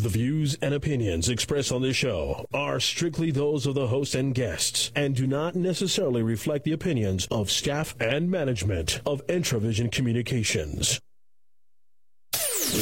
The views and opinions expressed on this show are strictly those of the host and guests and do not necessarily reflect the opinions of staff and management of Intravision Communications.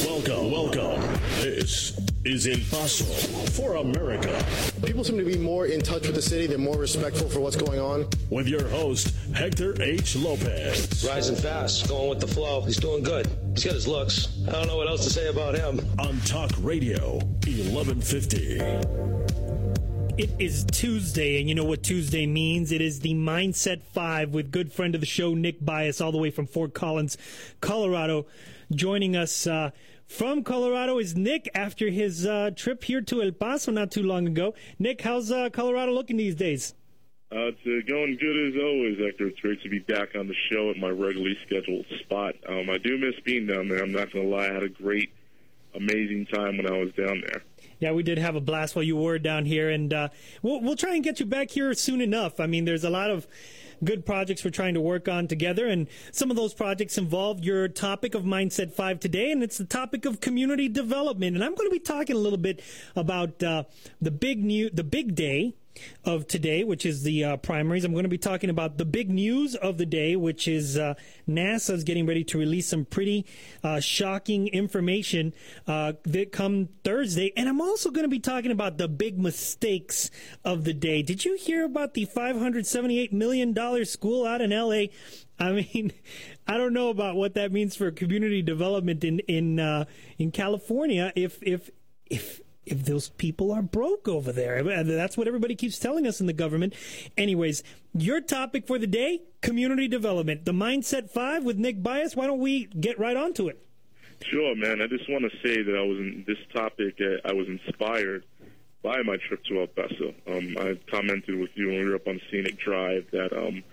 Welcome, welcome. This is Paso for America. People seem to be more in touch with the city. They're more respectful for what's going on. With your host, Hector H. Lopez. Rising fast, going with the flow. He's doing good. He's got his looks. I don't know what else to say about him. On Talk Radio, 1150. It is Tuesday, and you know what Tuesday means. It is the Mindset 5 with good friend of the show, Nick Bias, all the way from Fort Collins, Colorado. Joining us uh, from Colorado is Nick after his uh, trip here to El Paso not too long ago. Nick, how's uh, Colorado looking these days? Uh, it's uh, going good as always, Hector. It's great to be back on the show at my regularly scheduled spot. Um, I do miss being down there. I'm not going to lie. I had a great, amazing time when I was down there. Yeah, we did have a blast while you were down here, and uh, we'll we'll try and get you back here soon enough. I mean, there's a lot of good projects we're trying to work on together, and some of those projects involve your topic of Mindset Five today, and it's the topic of community development. And I'm going to be talking a little bit about uh, the big new, the big day of today, which is the uh, primaries. I'm going to be talking about the big news of the day, which is uh, NASA is getting ready to release some pretty uh, shocking information uh, that come Thursday. And I'm also going to be talking about the big mistakes of the day. Did you hear about the $578 million school out in LA? I mean, I don't know about what that means for community development in in uh, in California. If if if if those people are broke over there. That's what everybody keeps telling us in the government. Anyways, your topic for the day community development. The Mindset 5 with Nick Bias. Why don't we get right onto it? Sure, man. I just want to say that I was in this topic, uh, I was inspired by my trip to El Paso. Um, I commented with you when we were up on Scenic Drive that um,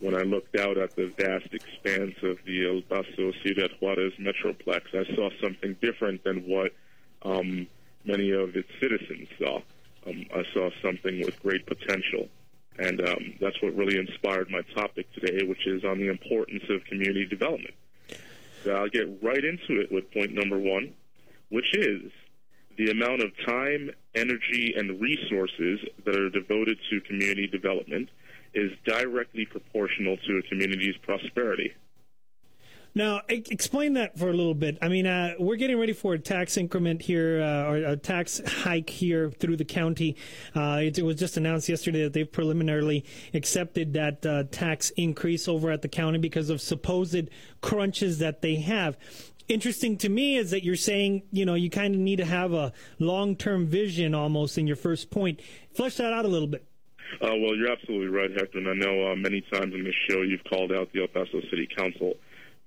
when I looked out at the vast expanse of the El Paso Ciudad Juarez Metroplex, I saw something different than what um, many of its citizens saw. Um, I saw something with great potential. And um, that's what really inspired my topic today, which is on the importance of community development. So I'll get right into it with point number one, which is the amount of time, energy, and resources that are devoted to community development is directly proportional to a community's prosperity. Now, explain that for a little bit. I mean, uh, we're getting ready for a tax increment here, uh, or a tax hike here through the county. Uh, it, it, was just announced yesterday that they've preliminarily accepted that uh, tax increase over at the county because of supposed crunches that they have. Interesting to me is that you're saying, you know, you kind of need to have a long term vision almost in your first point. Flesh that out a little bit. Uh, well, you're absolutely right, Hector. And I know uh, many times in this show you've called out the El Paso City Council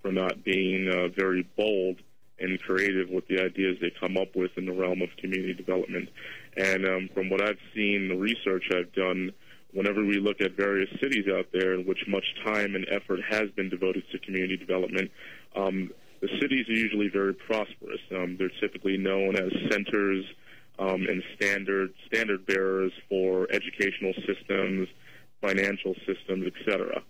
for not being uh, very bold and creative with the ideas they come up with in the realm of community development. And um, from what I've seen, the research I've done, whenever we look at various cities out there in which much time and effort has been devoted to community development, um, the cities are usually very prosperous. Um, they're typically known as centers um, and standard standard bearers for educational systems, financial systems, etc.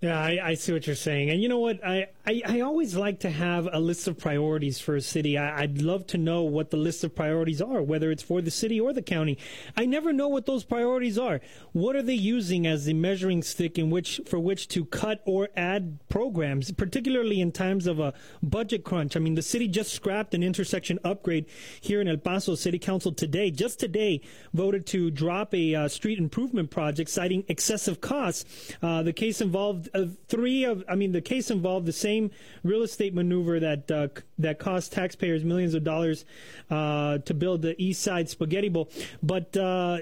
Yeah, I, I, see what you're saying. And you know what? I, I, I, always like to have a list of priorities for a city. I, would love to know what the list of priorities are, whether it's for the city or the county. I never know what those priorities are. What are they using as the measuring stick in which for which to cut or add programs, particularly in times of a budget crunch? I mean, the city just scrapped an intersection upgrade here in El Paso City Council today. Just today, voted to drop a uh, street improvement project, citing excessive costs. Uh, the case involved uh, three of, I mean, the case involved the same real estate maneuver that uh, that cost taxpayers millions of dollars uh, to build the East Side Spaghetti Bowl. But uh,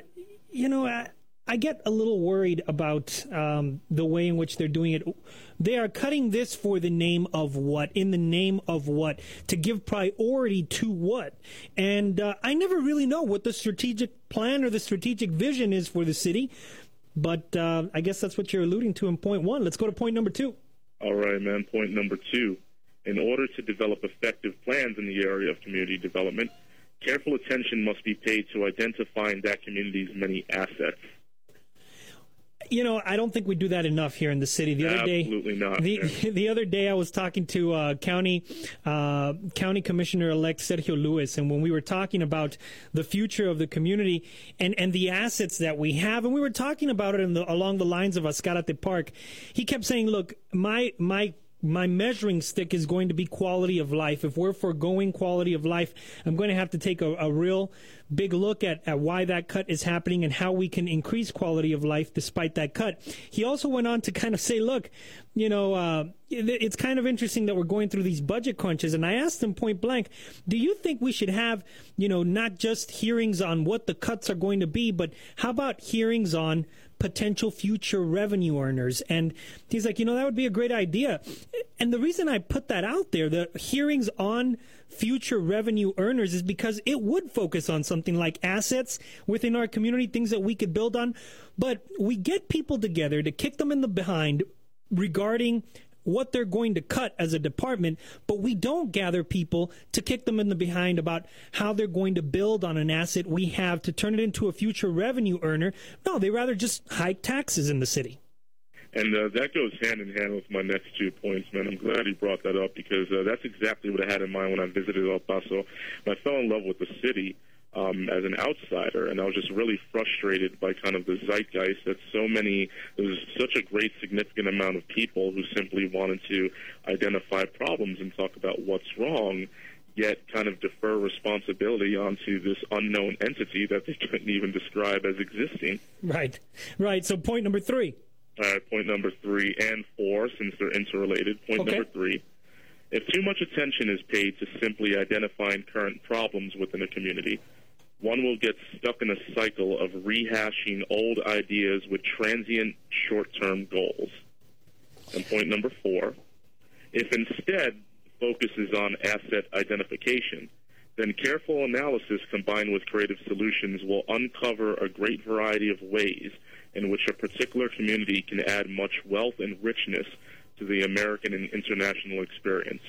you know, I, I, get a little worried about um, the way in which they're doing it. They are cutting this for the name of what? In the name of what? To give priority to what? And uh, I never really know what the strategic plan or the strategic vision is for the city but uh, I guess that's what you're alluding to in point one. Let's go to point number two. All right, man. Point number two. In order to develop effective plans in the area of community development, careful attention must be paid to identifying that community's many assets. You know, I don't think we do that enough here in the city. The other Absolutely day, not, The, yeah. the other day, I was talking to uh, county uh, county commissioner elect Sergio Lewis, and when we were talking about the future of the community and and the assets that we have, and we were talking about it the, along the lines of Ascarate Park, he kept saying, "Look, my my." My measuring stick is going to be quality of life. If we're foregoing quality of life, I'm going to have to take a, a real big look at, at why that cut is happening and how we can increase quality of life despite that cut. He also went on to kind of say, look, you know, uh, it's kind of interesting that we're going through these budget crunches. And I asked him point blank, do you think we should have, you know, not just hearings on what the cuts are going to be, but how about hearings on potential future revenue earners. And he's like, you know, that would be a great idea. And the reason I put that out there, the hearings on future revenue earners is because it would focus on something like assets within our community, things that we could build on. But we get people together to kick them in the behind regarding what they're going to cut as a department, but we don't gather people to kick them in the behind about how they're going to build on an asset we have to turn it into a future revenue earner. No, they rather just hike taxes in the city. And uh, that goes hand in hand with my next two points, man. I'm glad you brought that up because uh, that's exactly what I had in mind when I visited El Paso. I fell in love with the city um, as an outsider, and I was just really frustrated by kind of the zeitgeist that so many, there was such a great significant amount of people who simply wanted to identify problems and talk about what's wrong, yet kind of defer responsibility onto this unknown entity that they couldn't even describe as existing. Right, right. So point number three. Uh, point number three and four, since they're interrelated. Point Okay. number three. If too much attention is paid to simply identifying current problems within a community, one will get stuck in a cycle of rehashing old ideas with transient short term goals. And point number four if instead focus is on asset identification, then careful analysis combined with creative solutions will uncover a great variety of ways in which a particular community can add much wealth and richness to the American and international experience.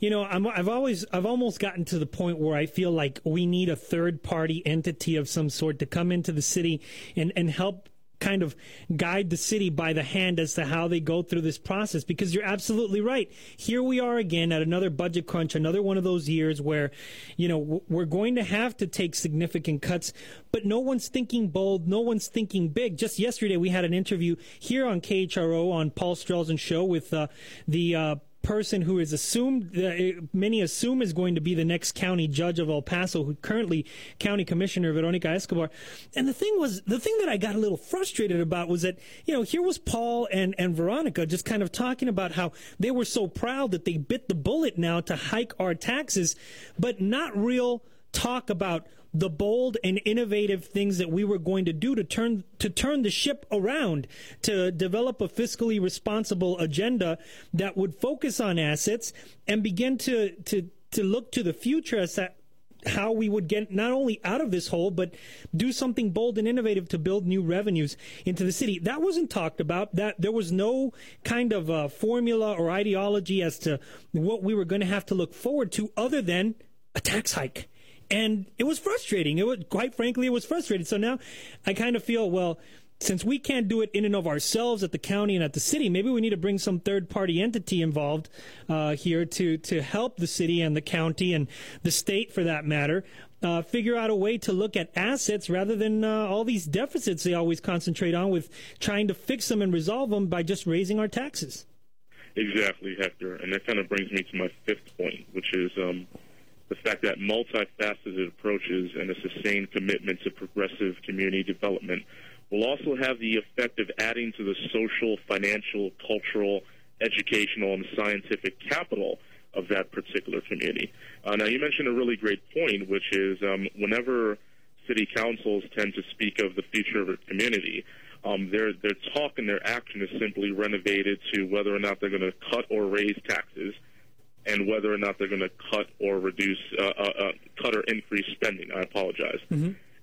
You know, I'm, I've always, I've almost gotten to the point where I feel like we need a third party entity of some sort to come into the city and, and help kind of guide the city by the hand as to how they go through this process because you're absolutely right. Here we are again at another budget crunch, another one of those years where, you know, we're going to have to take significant cuts, but no one's thinking bold, no one's thinking big. Just yesterday we had an interview here on KHRO on Paul Strelzin's show with uh, the uh, person who is assumed, uh, many assume is going to be the next county judge of El Paso, who currently county commissioner Veronica Escobar. And the thing was, the thing that I got a little frustrated about was that, you know, here was Paul and, and Veronica just kind of talking about how they were so proud that they bit the bullet now to hike our taxes, but not real talk about the bold and innovative things that we were going to do to turn to turn the ship around to develop a fiscally responsible agenda that would focus on assets and begin to to to look to the future as that how we would get not only out of this hole, but do something bold and innovative to build new revenues into the city. That wasn't talked about. That there was no kind of uh, formula or ideology as to what we were going to have to look forward to, other than a tax hike. And it was frustrating. It was quite frankly, it was frustrating. So now I kind of feel well since we can't do it in and of ourselves at the county and at the city, maybe we need to bring some third party entity involved uh, here to to help the city and the county and the state, for that matter, uh, figure out a way to look at assets rather than uh, all these deficits they always concentrate on with trying to fix them and resolve them by just raising our taxes. Exactly, Hector. And that kind of brings me to my fifth point, which is um, the fact that multifaceted approaches and a sustained commitment to progressive community development will also have the effect of adding to the social, financial, cultural, educational, and scientific capital of that particular community. Uh, now, you mentioned a really great point, which is um, whenever city councils tend to speak of the future of a community, um, their their talk and their action is simply renovated to whether or not they're going to cut or raise taxes, and whether or not they're going to cut or reduce, uh, uh, uh, cut or increase spending. I apologize.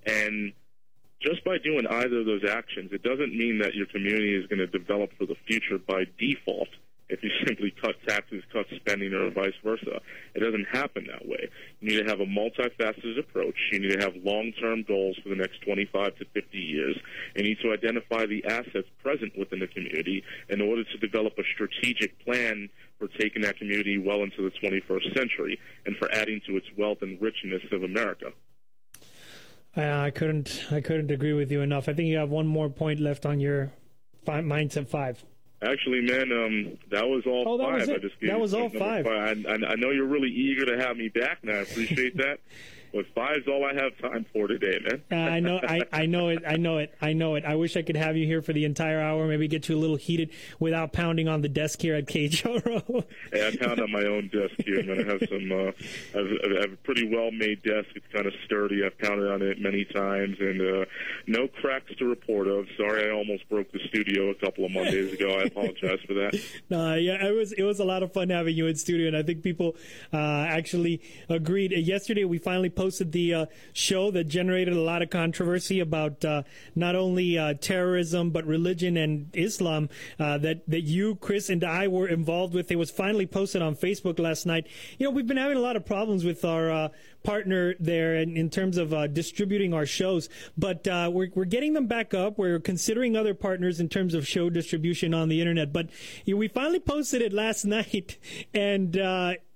And just by doing either of those actions, it doesn't mean that your community is going to develop for the future by default. If you simply cut taxes, cut spending, or vice versa. It doesn't happen that way. You need to have a multifaceted approach. You need to have long-term goals for the next 25 to 50 years. You need to identify the assets present within the community in order to develop a strategic plan for taking that community well into the 21st century and for adding to its wealth and richness of America. I couldn't. I couldn't agree with you enough. I think you have one more point left on your mindset five. Actually, man, um, that was all oh, that five. Was I just that was all five. five. I, I, I know you're really eager to have me back, and I appreciate that. But five's all I have time for today, man. uh, I know, I, I know it, I know it, I know it. I wish I could have you here for the entire hour. Maybe get you a little heated without pounding on the desk here at KHRO. hey, I pound on my own desk here, man. I have some, uh, I, have, I have a pretty well-made desk. It's kind of sturdy. I've pounded on it many times, and uh, no cracks to report of. Sorry, I almost broke the studio a couple of Mondays ago. I apologize for that. No, yeah, it was it was a lot of fun having you in studio, and I think people uh, actually agreed. Yesterday, we finally posted the uh, show that generated a lot of controversy about uh, not only uh, terrorism but religion and Islam uh, that that you, Chris, and I were involved with. It was finally posted on Facebook last night. You know, we've been having a lot of problems with our uh, partner there in, in terms of distributing our shows, but we're we're getting them back up. We're considering other partners in terms of show distribution on the internet, but you know, we finally posted it last night, and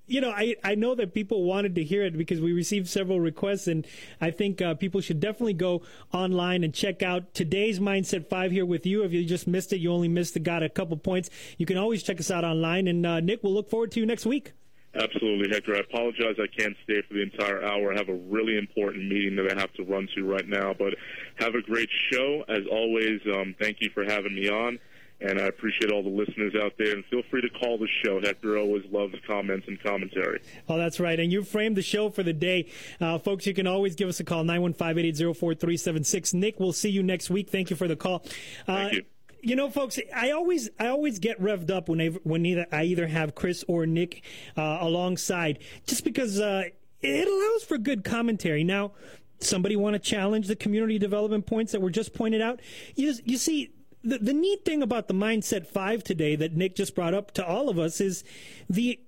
you know, I, I know that people wanted to hear it because we received several requests, and I think uh, people should definitely go online and check out today's Mindset 5 here with you. If you just missed it, you only missed got a couple points. You can always check us out online. And uh, Nick, we'll look forward to you next week. Absolutely, Hector. I apologize I can't stay for the entire hour. I have a really important meeting that I have to run to right now. But have a great show. As always, um, thank you for having me on. And I appreciate all the listeners out there. And feel free to call the show. Hector always loves comments and commentary. Oh, that's right. And you framed the show for the day. Uh, folks, you can always give us a call, 915-880-4376. Nick, we'll see you next week. Thank you for the call. Uh, Thank you. You know, folks, I always I always get revved up when I, when either I either have Chris or Nick uh, alongside, just because uh, it allows for good commentary. Now, somebody want to challenge the community development points that were just pointed out? You, you see, the, the neat thing about the mindset five today that Nick just brought up to all of us is the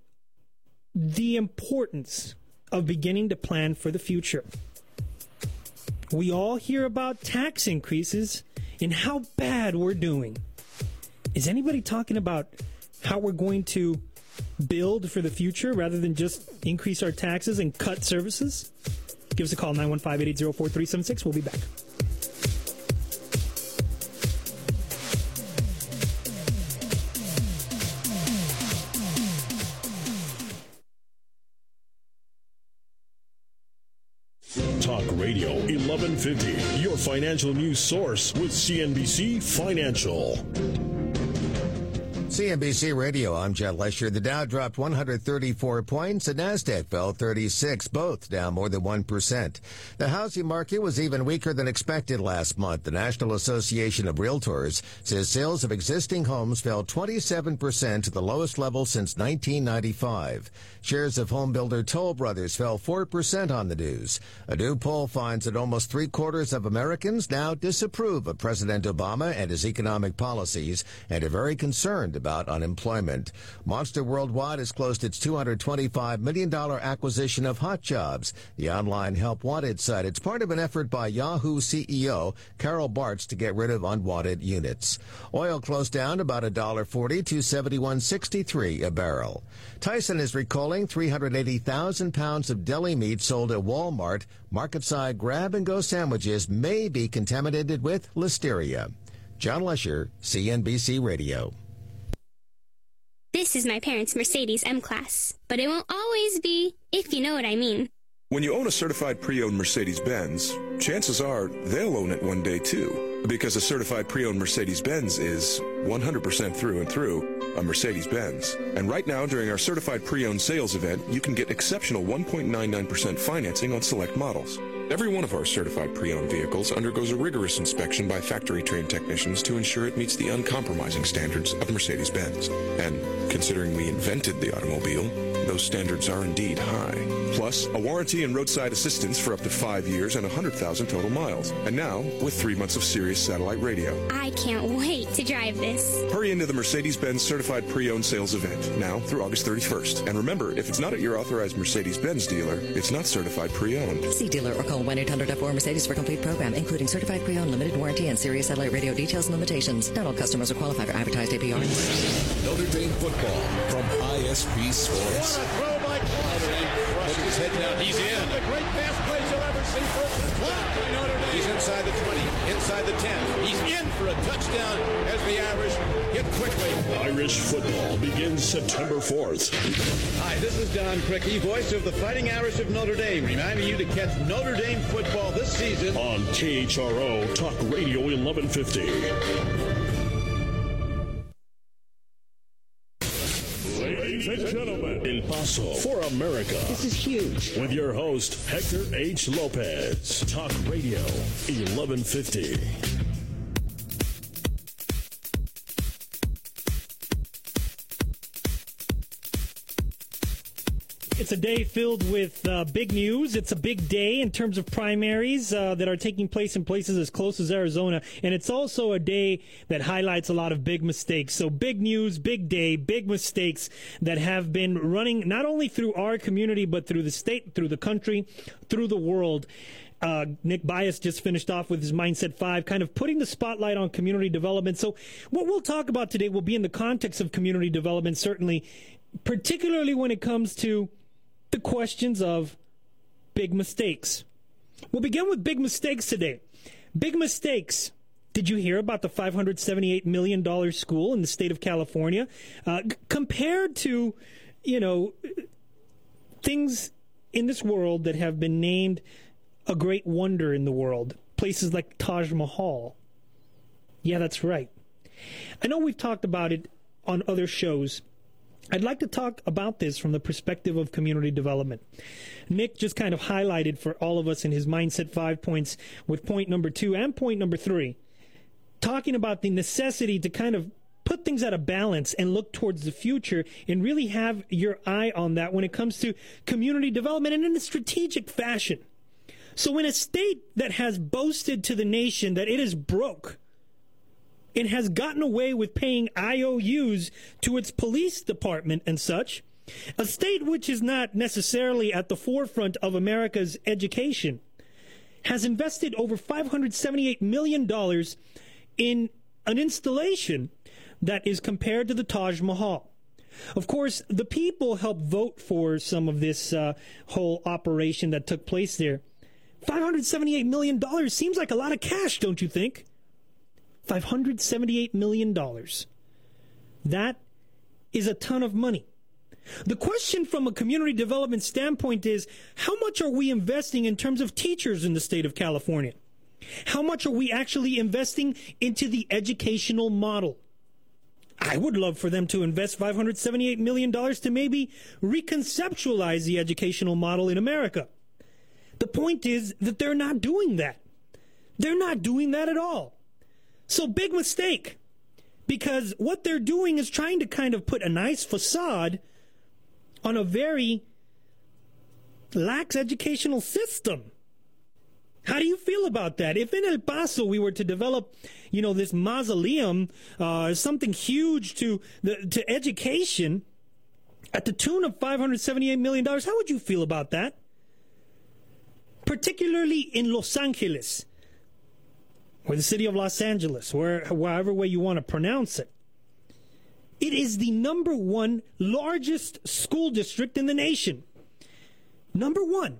the importance of beginning to plan for the future. We all hear about tax increases and how bad we're doing. Is anybody talking about how we're going to build for the future rather than just increase our taxes and cut services? Give us a call, 915 880 4376. We'll be back. Financial news source with CNBC Financial. CNBC Radio, I'm Jed Lesher. The Dow dropped 134 points. The Nasdaq fell 36, both down more than 1%. The housing market was even weaker than expected last month. The National Association of Realtors says sales of existing homes fell 27% to the lowest level since 1995. Shares of home builder Toll Brothers fell 4% on the news. A new poll finds that almost three quarters of Americans now disapprove of President Obama and his economic policies and are very concerned about unemployment. Monster Worldwide has closed its $225 million acquisition of HotJobs, the online help wanted site. It's part of an effort by Yahoo CEO Carol Bartz to get rid of unwanted units. Oil closed down about $1.40 to 71.63 a barrel. Tyson is recalling 380,000 pounds of deli meat sold at Walmart. Marketside grab and go sandwiches may be contaminated with listeria. John Lesher, CNBC Radio. This is my parents' Mercedes M Class, but it won't always be, if you know what I mean. When you own a certified pre-owned Mercedes-Benz, chances are they'll own it one day too. Because a certified pre-owned Mercedes-Benz is 100% through and through a Mercedes-Benz. And right now, during our certified pre-owned sales event, you can get exceptional 1.99% financing on select models. Every one of our certified pre-owned vehicles undergoes a rigorous inspection by factory-trained technicians to ensure it meets the uncompromising standards of Mercedes-Benz. And considering we invented the automobile, those standards are indeed high. Plus, a warranty and roadside assistance for up to five years and 100,000 total miles. And now, with three months of Sirius satellite radio. I can't wait to drive this. Hurry into the Mercedes-Benz Certified Pre-Owned Sales event now through August 31st. And remember, if it's not at your authorized Mercedes-Benz dealer, it's not certified pre-owned. See dealer or call 1-800-F4 Mercedes for complete program, including certified pre-owned, limited warranty, and Sirius satellite radio details and limitations. Not all customers are qualified for advertised APR. Notre Dame football from ISP Sports. His head down. He's in. The great pass plays you'll ever see. First and by Notre Dame. He's inside the 20, inside the 10. He's in for a touchdown as the Irish hit quickly. Irish football begins September 4th. Hi, this is Don Criqui, voice of the Fighting Irish of Notre Dame, reminding you to catch Notre Dame football this season on KHRO Talk Radio 1150. For America. This is huge. With your host, Hector H. Lopez. Talk Radio 1150. It's a day filled with uh, big news. It's a big day in terms of primaries uh, that are taking place in places as close as Arizona. And it's also a day that highlights a lot of big mistakes. So, big news, big day, big mistakes that have been running not only through our community, but through the state, through the country, through the world. Uh, Nick Bias just finished off with his Mindset 5, kind of putting the spotlight on community development. So, what we'll talk about today will be in the context of community development, certainly, particularly when it comes to the questions of big mistakes. We'll begin with big mistakes today. Big mistakes. Did you hear about the $578 million school in the state of California? Uh, c- compared to, you know, things in this world that have been named a great wonder in the world, places like Taj Mahal. Yeah, that's right. I know we've talked about it on other shows I'd like to talk about this from the perspective of community development. Nick just kind of highlighted for all of us in his Mindset 5 points with point number two and point number three, talking about the necessity to kind of put things at a balance and look towards the future and really have your eye on that when it comes to community development and in a strategic fashion. So, in a state that has boasted to the nation that it is broke, it has gotten away with paying IOUs to its police department and such. A state which is not necessarily at the forefront of America's education has invested over $578 million in an installation that is compared to the Taj Mahal. Of course, the people helped vote for some of this uh, whole operation that took place there. $578 million seems like a lot of cash, don't you think? $578 million. That is a ton of money. The question from a community development standpoint is how much are we investing in terms of teachers in the state of California? How much are we actually investing into the educational model? I would love for them to invest $578 million to maybe reconceptualize the educational model in America. The point is that they're not doing that. They're not doing that at all. So big mistake. Because what they're doing is trying to kind of put a nice facade on a very lax educational system. How do you feel about that? If in El Paso we were to develop, you know, this mausoleum, uh, something huge to the to education, at the tune of five hundred seventy-eight million dollars, how would you feel about that? Particularly in Los Angeles, or the city of Los Angeles, where however way you want to pronounce it. It is the number one largest school district in the nation. Number one.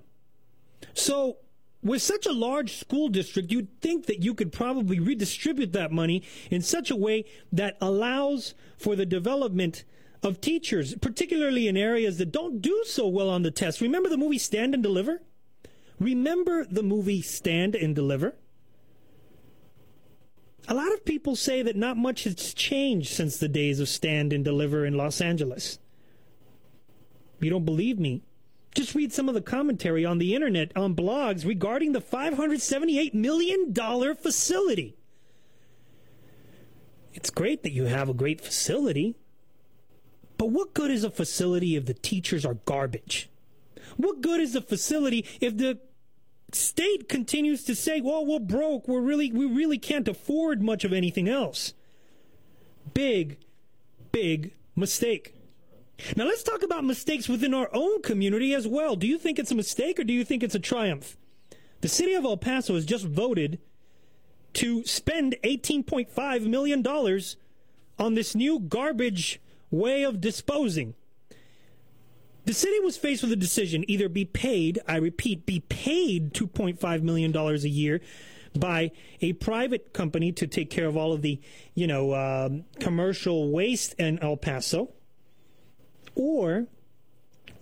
So, with such a large school district, you'd think that you could probably redistribute that money in such a way that allows for the development of teachers, particularly in areas that don't do so well on the test. Remember the movie Stand and Deliver? Remember the movie Stand and Deliver? A lot of people say that not much has changed since the days of Stand and Deliver in Los Angeles. You don't believe me? Just read some of the commentary on the internet, on blogs regarding the $578 million facility. It's great that you have a great facility, but what good is a facility if the teachers are garbage? What good is the facility if the state continues to say, "Well, we're broke. We're really we really can't afford much of anything else." Big big mistake. Now let's talk about mistakes within our own community as well. Do you think it's a mistake or do you think it's a triumph? The city of El Paso has just voted to spend $18.5 million on this new garbage way of disposing. The city was faced with a decision either be paid, I repeat, be paid $2.5 million a year by a private company to take care of all of the, you know, um, commercial waste in El Paso, or,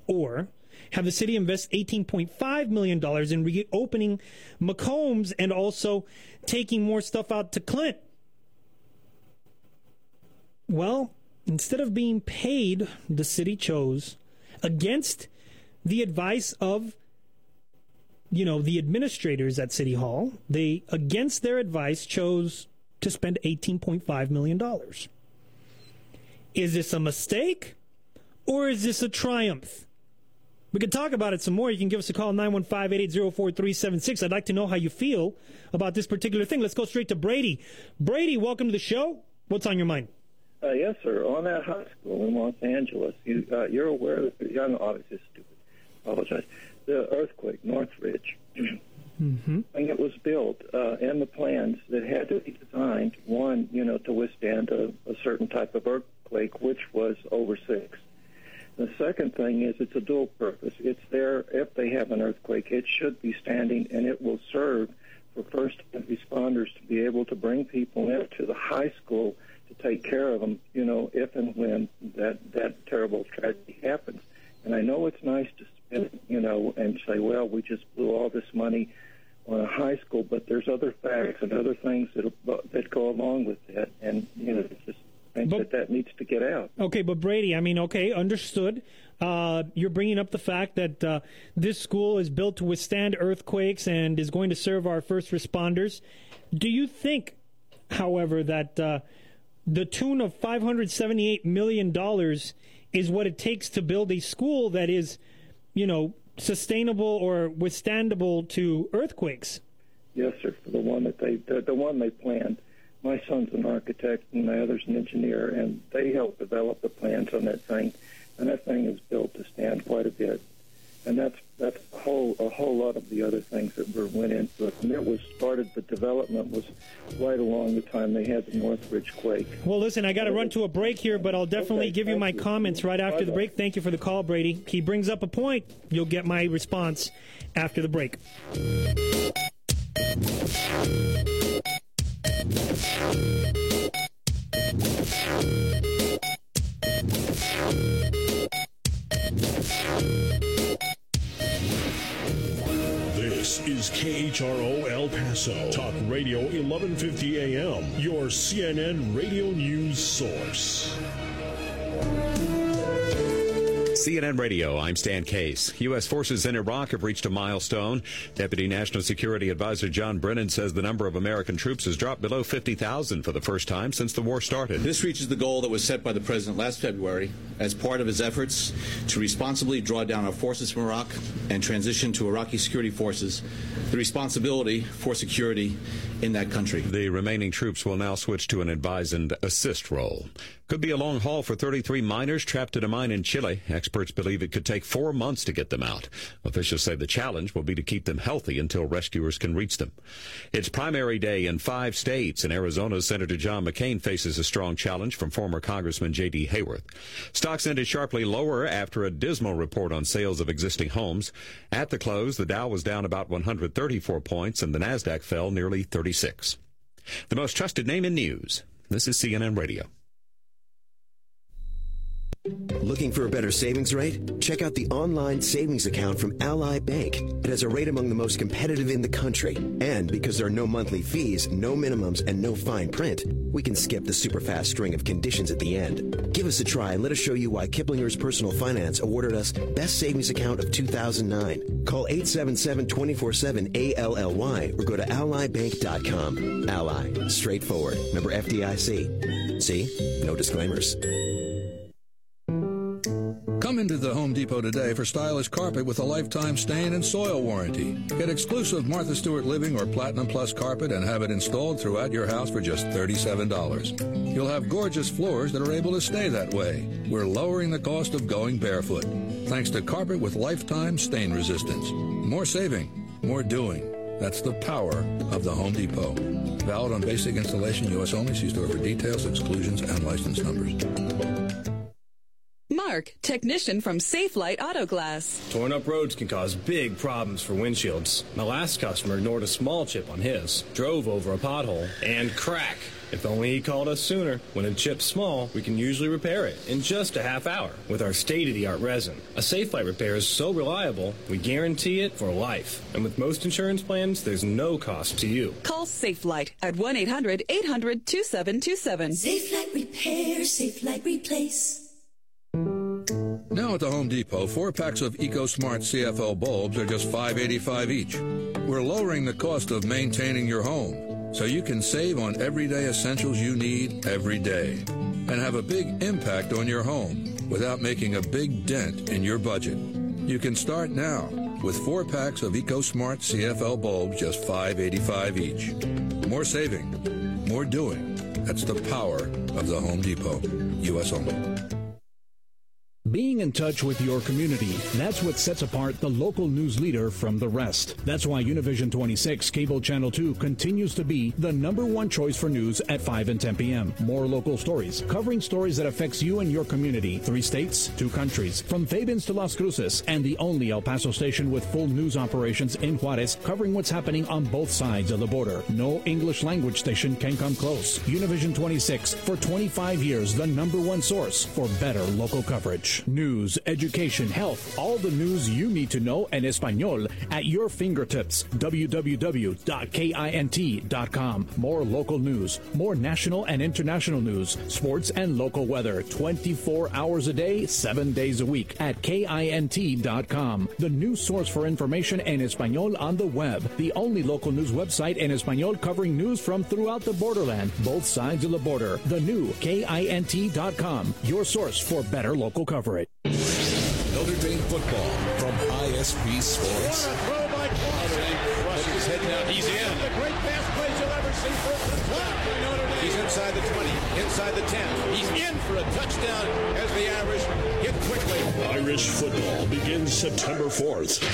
or have the city invest $18.5 million in reopening McCombs and also taking more stuff out to Clint. Well, instead of being paid, the city chose against the advice of you know the administrators at city hall they against their advice chose to spend 18.5 million dollars is this a mistake or is this a triumph we can talk about it some more. You can give us a call, 915-880-4376. I'd like to know how you feel about this particular thing. Let's go straight to Brady. Brady, welcome to the show. What's on your mind? Uh, yes, sir. On that high school in Los Angeles, you, uh, you're aware that the young, obviously stupid, apologize, the earthquake, Northridge. mm-hmm. And it was built, uh, and the plans that had to be designed, one, you know, to withstand a, a certain type of earthquake, which was over six. The second thing is it's a dual purpose. It's there if they have an earthquake. It should be standing, and it will serve for first responders to be able to bring people into the high school to take care of them, you know, if and when that, that terrible tragedy happens. And I know it's nice to spend, you know, and say, well, we just blew all this money on a high school, but there's other facts and other things that that go along with that, and you know, it's just think but, that that needs to get out. Okay, but Brady, I mean, okay, understood. Uh, you're bringing up the fact that uh, this school is built to withstand earthquakes and is going to serve our first responders. Do you think, however, that uh, the tune of $578 million is what it takes to build a school that is, you know, sustainable or withstandable to earthquakes? Yes, sir. The one that they, the, the one they planned my son's an architect and my other's an engineer, and they helped develop the plans on that thing. And that thing is built to stand quite a bit. And that's that's a whole a whole lot of the other things that were went into it. And it was started. The development was right along the time they had the Northridge quake. Well, listen, I got to run to a break here, but I'll definitely okay, give you my you. comments right after Bye-bye. the break. Thank you for the call, Brady. He brings up a point. You'll get my response after the break. This is KHRO El Paso, Talk Radio 1150 AM, your CNN radio news source. CNN Radio, I'm Stan Case. U.S. forces in Iraq have reached a milestone. Deputy National Security Advisor John Brennan says the number of American troops has dropped below 50,000 for the first time since the war started. This reaches the goal that was set by the President last February as part of his efforts to responsibly draw down our forces from Iraq and transition to Iraqi security forces the responsibility for security in that country. The remaining troops will now switch to an advise and assist role. Could be a long haul for 33 miners trapped in a mine in Chile. Experts believe it could take four months to get them out. Officials say the challenge will be to keep them healthy until rescuers can reach them. It's primary day in five states. In Arizona, Senator John McCain faces a strong challenge from former Congressman J.D. Hayworth. Stocks ended sharply lower after a dismal report on sales of existing homes. At the close, the Dow was down about 134 points and the Nasdaq fell nearly 36. The most trusted name in news. This is CNN Radio. Looking for a better savings rate? Check out the online savings account from Ally Bank. It has a rate among the most competitive in the country. And because there are no monthly fees, no minimums, and no fine print, we can skip the super fast string of conditions at the end. Give us a try and let us show you why Kiplinger's Personal Finance awarded us Best Savings Account of 2009. Call 877-24-7-ALLY or go to allybank.com. Ally. Straightforward. Member FDIC. See? No disclaimers into the Home Depot today for stylish carpet with a lifetime stain and soil warranty. Get exclusive Martha Stewart Living or Platinum Plus carpet and have it installed throughout your house for just $37. You'll have gorgeous floors that are able to stay that way. We're lowering the cost of going barefoot thanks to carpet with lifetime stain resistance. More saving, more doing. That's the power of the Home Depot. Valid on basic installation, U.S. only. See store for details, exclusions, and license numbers. Mark, technician from Safelite Auto Glass. Torn up roads can cause big problems for windshields. My last customer ignored a small chip on his, drove over a pothole, and crack. If only he called us sooner. When a chip's small, we can usually repair it in just a half hour with our state-of-the-art resin. A Safelite repair is so reliable, we guarantee it for life. And with most insurance plans, there's no cost to you. Call Safelite at 1-800-800-2727. Safelite Repair, Safelite Replace. Now at the Home Depot, four packs of EcoSmart CFL bulbs are just $5.85 each. We're lowering the cost of maintaining your home so you can save on everyday essentials you need every day and have a big impact on your home without making a big dent in your budget. You can start now with four packs of EcoSmart CFL bulbs just $5.85 each. More saving, more doing. That's the power of the Home Depot. U.S. only. Being in touch with your community, that's what sets apart the local news leader from the rest. That's why Univision 26 Cable Channel 2 continues to be the number one choice for news at 5 and 10 p.m. More local stories, covering stories that affects you and your community. Three states, two countries, from Fabens to Las Cruces, and the only El Paso station with full news operations in Juarez, covering what's happening on both sides of the border. No English language station can come close. Univision 26, for 25 years, the number one source for better local coverage. News, education, health, all the news you need to know in Espanol at your fingertips. www.kint.com. More local news, more national and international news, sports and local weather 24 hours a day, 7 days a week at kint.com. The new source for information in Espanol on the web. The only local news website in Espanol covering news from throughout the borderland, both sides of the border. The new kint.com. Your source for better local coverage. Notre Dame football from ISP Sports. What a throw by Notre his head down. He's in. The great pass plays you'll ever see. First and Notre Dame. He's inside the 20, inside the 10. He's in for a touchdown as the Irish hit quickly. Irish football begins September 4th.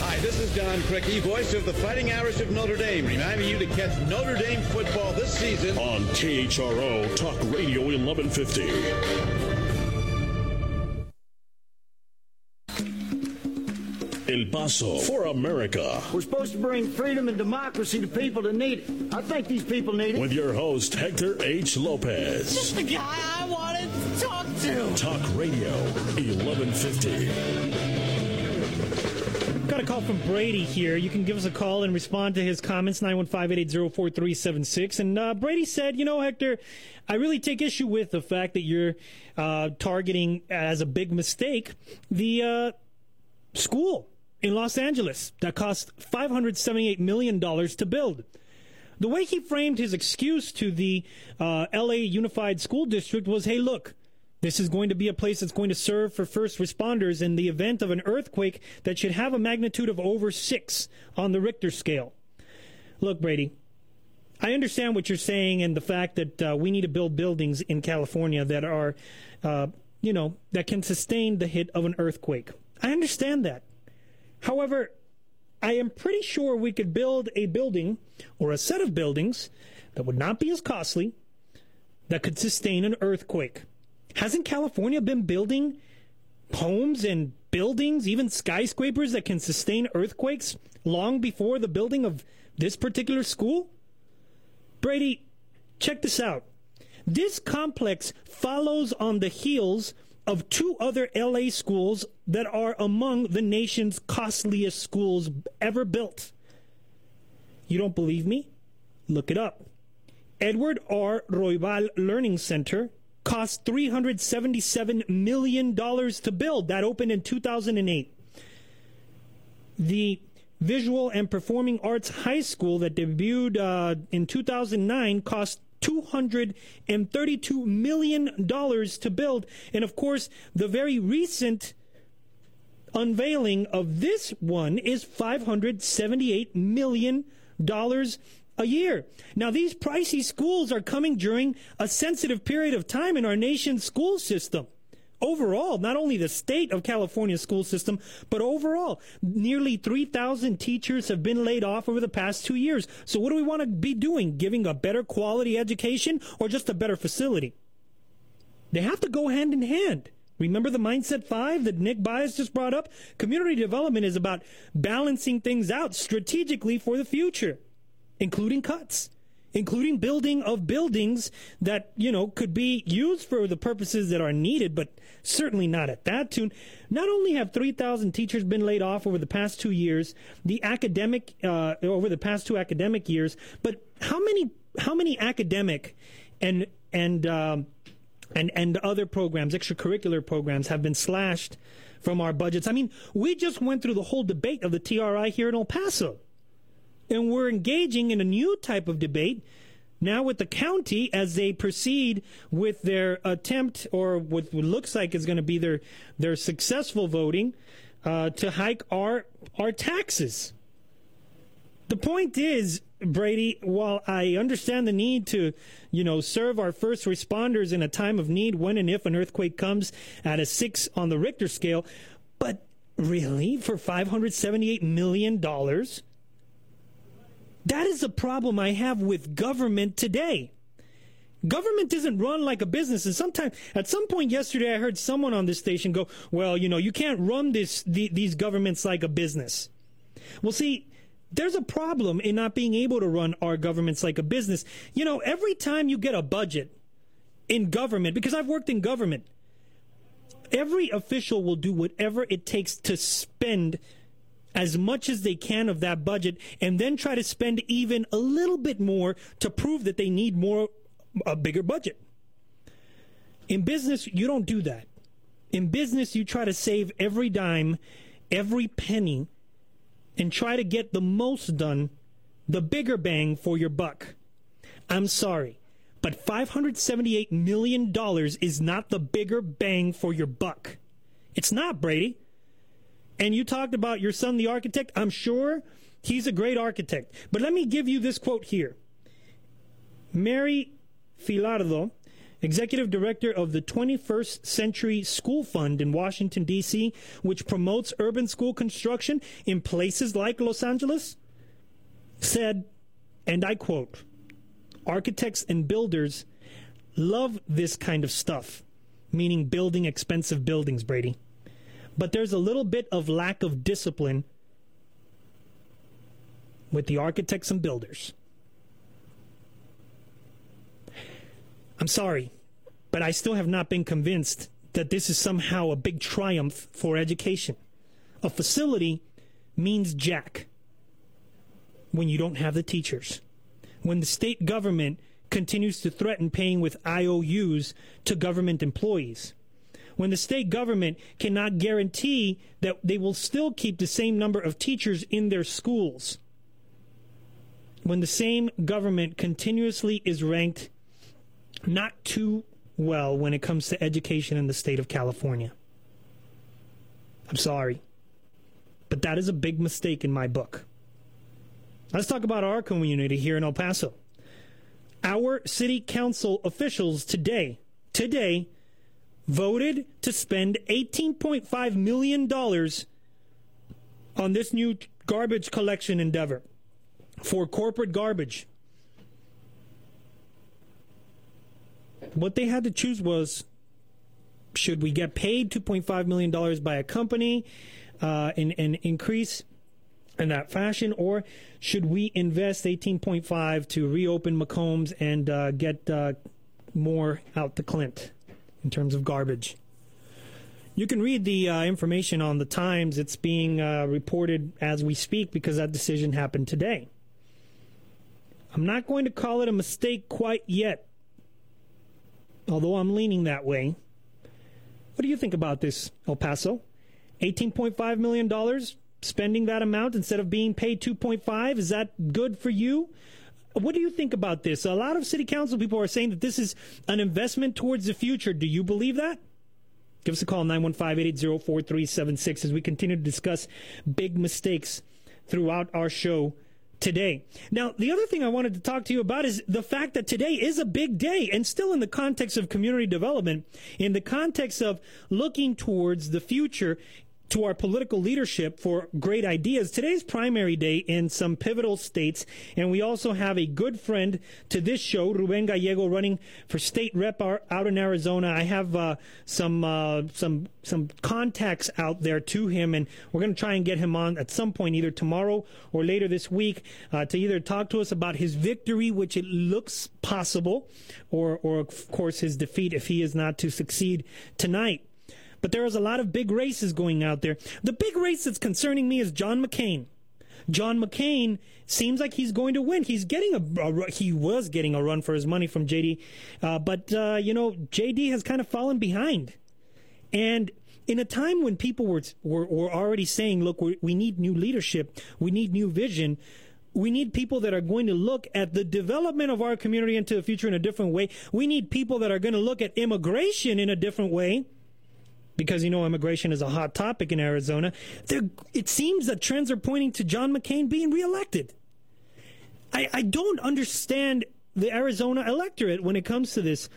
Hi, this is Don Criqui, voice of the Fighting Irish of Notre Dame, reminding you to catch Notre Dame football this season on KHRO Talk Radio 1150. El Paso for America. We're supposed to bring freedom and democracy to people that need it. I think these people need it. With your host, Hector H. Lopez. Just the guy I wanted to talk to. Talk Radio 1150. Got a call from Brady here. You can give us a call and respond to his comments, 915-880-4376. And uh, Brady said, you know, Hector, I really take issue with the fact that you're uh, targeting as a big mistake the uh, school in Los Angeles that cost $578 million to build. The way he framed his excuse to the uh, LA Unified School District was hey, look, this is going to be a place that's going to serve for first responders in the event of an earthquake that should have a magnitude of over six on the Richter scale. Look, Brady, I understand what you're saying and the fact that uh, we need to build buildings in California that are, uh, you know, that can sustain the hit of an earthquake. I understand that. However, I am pretty sure we could build a building or a set of buildings that would not be as costly that could sustain an earthquake. Hasn't California been building homes and buildings, even skyscrapers that can sustain earthquakes long before the building of this particular school? Brady, check this out. This complex follows on the heels of two other LA schools that are among the nation's costliest schools ever built. You don't believe me? Look it up. Edward R. Roybal Learning Center cost $377 million to build. That opened in 2008. The Visual and Performing Arts High School that debuted uh, in 2009 cost $232 million to build. And of course, the very recent unveiling of this one is $578 million a year. Now, these pricey schools are coming during a sensitive period of time in our nation's school system. Overall, not only the state of California school system, but overall, nearly 3,000 teachers have been laid off over the past two years. So, what do we want to be doing? Giving a better quality education or just a better facility? They have to go hand in hand. Remember the Mindset 5 that Nick Bias just brought up? Community development is about balancing things out strategically for the future, including cuts, including building of buildings that, you know, could be used for the purposes that are needed, but certainly not at that tune. Not only have 3,000 teachers been laid off over the past two years, the academic, uh, over the past two academic years, but how many, how many academic and, and, um, and and other programs, extracurricular programs, have been slashed from our budgets. I mean, we just went through the whole debate of the TRI here in El Paso, and we're engaging in a new type of debate now with the county as they proceed with their attempt, or what looks like is going to be their their successful voting uh, to hike our our taxes. The point is, Brady, while I understand the need to, you know, serve our first responders in a time of need when and if an earthquake comes at a six on the Richter scale, but really, for $578 million? That is the problem I have with government today. Government isn't run like a business. And sometimes, at some point yesterday, I heard someone on this station go, well, you know, you can't run this, the, these governments like a business. Well, see, there's a problem in not being able to run our governments like a business. You know, every time you get a budget in government, because I've worked in government, every official will do whatever it takes to spend as much as they can of that budget and then try to spend even a little bit more to prove that they need more a bigger budget. In business, you don't do that. In business, you try to save every dime, every penny and try to get the most done, the bigger bang for your buck. I'm sorry, but $578 million is not the bigger bang for your buck. It's not, Brady. And you talked about your son, the architect. I'm sure he's a great architect. But let me give you this quote here Mary Filardo executive director of the 21st Century School Fund in Washington, D.C., which promotes urban school construction in places like Los Angeles, said, and I quote, architects and builders love this kind of stuff, meaning building expensive buildings, Brady. But there's a little bit of lack of discipline with the architects and builders. I'm sorry, but I still have not been convinced that this is somehow a big triumph for education. A facility means jack when you don't have the teachers. When the state government continues to threaten paying with IOUs to government employees. When the state government cannot guarantee that they will still keep the same number of teachers in their schools. When the same government continuously is ranked not too well when it comes to education in the state of California. I'm sorry. But that is a big mistake in my book. Let's talk about our community here in El Paso. Our city council officials today, today, voted to spend $18.5 million on this new garbage collection endeavor for corporate garbage. what they had to choose was should we get paid $2.5 million by a company uh, and, and increase in that fashion, or should we invest 18.5 to reopen McCombs and uh, get uh, more out the Clint in terms of garbage? You can read the uh, information on the Times. It's being uh, reported as we speak because that decision happened today. I'm not going to call it a mistake quite yet although I'm leaning that way. What do you think about this, El Paso? $18.5 million, spending that amount instead of being paid 2.5 is that good for you? What do you think about this? A lot of city council people are saying that this is an investment towards the future. Do you believe that? Give us a call, 915-880-4376, as we continue to discuss big mistakes throughout our show today. Now, the other thing I wanted to talk to you about is the fact that today is a big day and still in the context of community development, in the context of looking towards the future to our political leadership for great ideas. Today's primary day in some pivotal states, and we also have a good friend to this show, Ruben Gallego, running for state rep out in Arizona. I have uh, some uh, some some contacts out there to him, and we're going to try and get him on at some point, either tomorrow or later this week, uh, to either talk to us about his victory, which it looks possible, or or of course his defeat if he is not to succeed tonight. But there is a lot of big races going out there. The big race that's concerning me is John McCain. John McCain seems like he's going to win. He's getting a, a he was getting a run for his money from JD, uh, but uh, you know JD has kind of fallen behind, and in a time when people were were, were already saying, "Look, we need new leadership, we need new vision." We need people that are going to look at the development of our community into the future in a different way. We need people that are going to look at immigration in a different way because you know immigration is a hot topic in Arizona. it seems that trends are pointing to John McCain being reelected. I, I don't understand the Arizona electorate when it comes to this.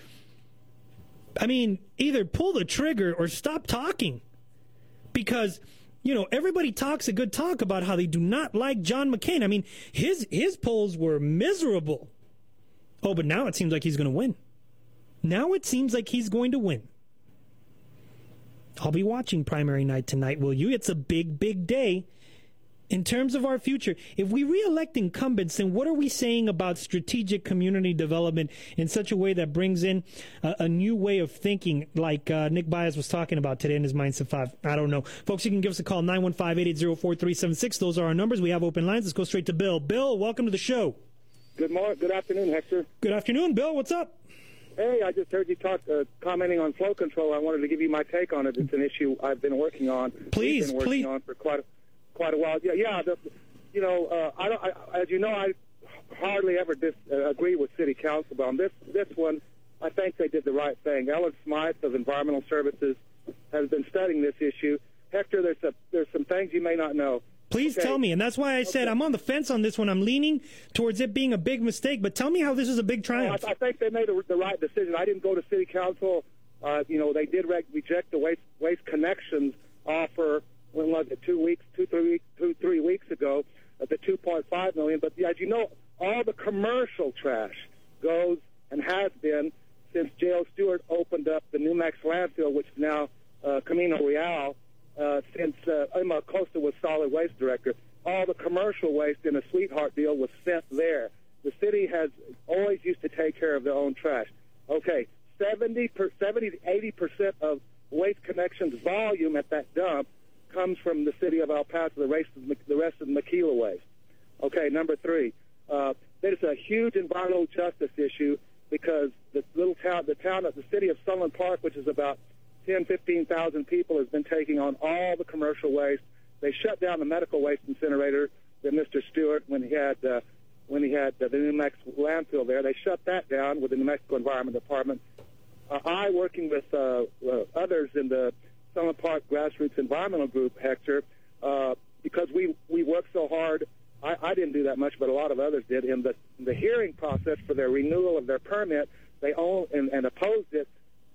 I mean, either pull the trigger or stop talking. Because, you know, everybody talks a good talk about how they do not like John McCain. I mean, his his polls were miserable. Oh, but now it seems like he's going to win. Now it seems like he's going to win. I'll be watching primary night tonight, will you? It's a big, big day. In terms of our future, if we reelect incumbents, then what are we saying about strategic community development in such a way that brings in a, a new way of thinking, like uh, Nick Bias was talking about today in his Mindset 5? I don't know. Folks, you can give us a call, 915 880 4376. Those are our numbers. We have open lines. Let's go straight to Bill. Bill, welcome to the show. Good morning. Good afternoon, Hector. Good afternoon, Bill. What's up? Hey, I just heard you talk uh, commenting on flow control. I wanted to give you my take on it. It's an issue I've been working on. Please, been working please. on for quite a, quite a while. Yeah, yeah. The, you know, uh, I don't. I, as you know, I hardly ever dis, uh, agree with city council, but on this this one, I think they did the right thing. Ellen Smythe of Environmental Services has been studying this issue. Hector, there's a, there's some things you may not know. Please okay. tell me, and that's why I said okay. I'm on the fence on this one. I'm leaning towards it being a big mistake, but tell me how this is a big triumph. I, I think they made a, the right decision. I didn't go to city council. Uh, you know, they did re- reject the waste waste connections offer. When was it? Two weeks, two three weeks, two three weeks ago, at the 2.5 million. But as you know, all the commercial trash goes and has been since J.O. Stewart opened up the New Mex landfill, which is now uh, Camino Real uh, since uh, Emma Acosta was solid waste director. All the commercial waste in a sweetheart deal was sent there. The city has always used to take care of their own trash. Okay, 70, per, 70 to 80 percent of Waste Connections volume at that dump comes from the city of El Paso, the rest of the, rest of Maquila waste. Okay, number three, uh, there's a huge environmental justice issue because the little town, the town of the city of Sunland Park, which is about 10, 15,000 people has been taking on all the commercial waste. They shut down the medical waste incinerator that Mr. Stewart, when he had uh, when he had uh, the New Mexico landfill there, they shut that down with the New Mexico Environment Department. Uh, I, working with uh, uh, others in the Sunland Park Grassroots Environmental Group, Hector, uh, because we we worked so hard. I, I didn't do that much, but a lot of others did. In the in the hearing process for their renewal of their permit, they all and, and opposed it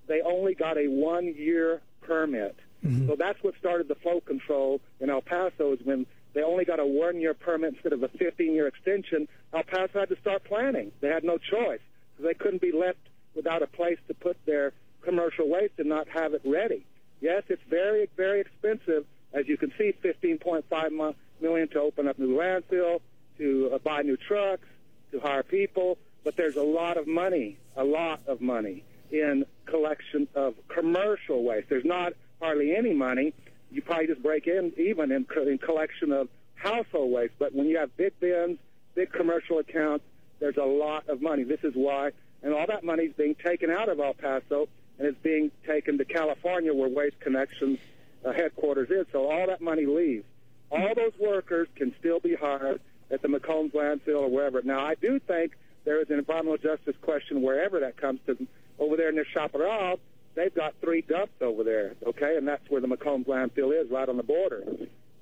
they only got a one-year permit. Mm-hmm. So that's what started the flow control in El Paso is when they only got a one-year permit instead of a 15-year extension. El Paso had to start planning. They had no choice. So they couldn't be left without a place to put their commercial waste and not have it ready. Yes, it's very, very expensive. As you can see, 15.5 million to open up new landfill, to uh, buy new trucks, to hire people. But there's a lot of money, a lot of money in collection of commercial waste. There's not hardly any money. You probably just break in even in, in collection of household waste. But when you have big bins, big commercial accounts, there's a lot of money. This is why, and all that money is being taken out of El Paso and is being taken to California, where Waste Connections uh, headquarters is. So all that money leaves. All those workers can still be hired at the McCombs landfill or wherever. Now, I do think there is an environmental justice question wherever that comes to over there in Chaparral they've got three dumps over there, okay, and that's where the Macomb landfill is, right on the border.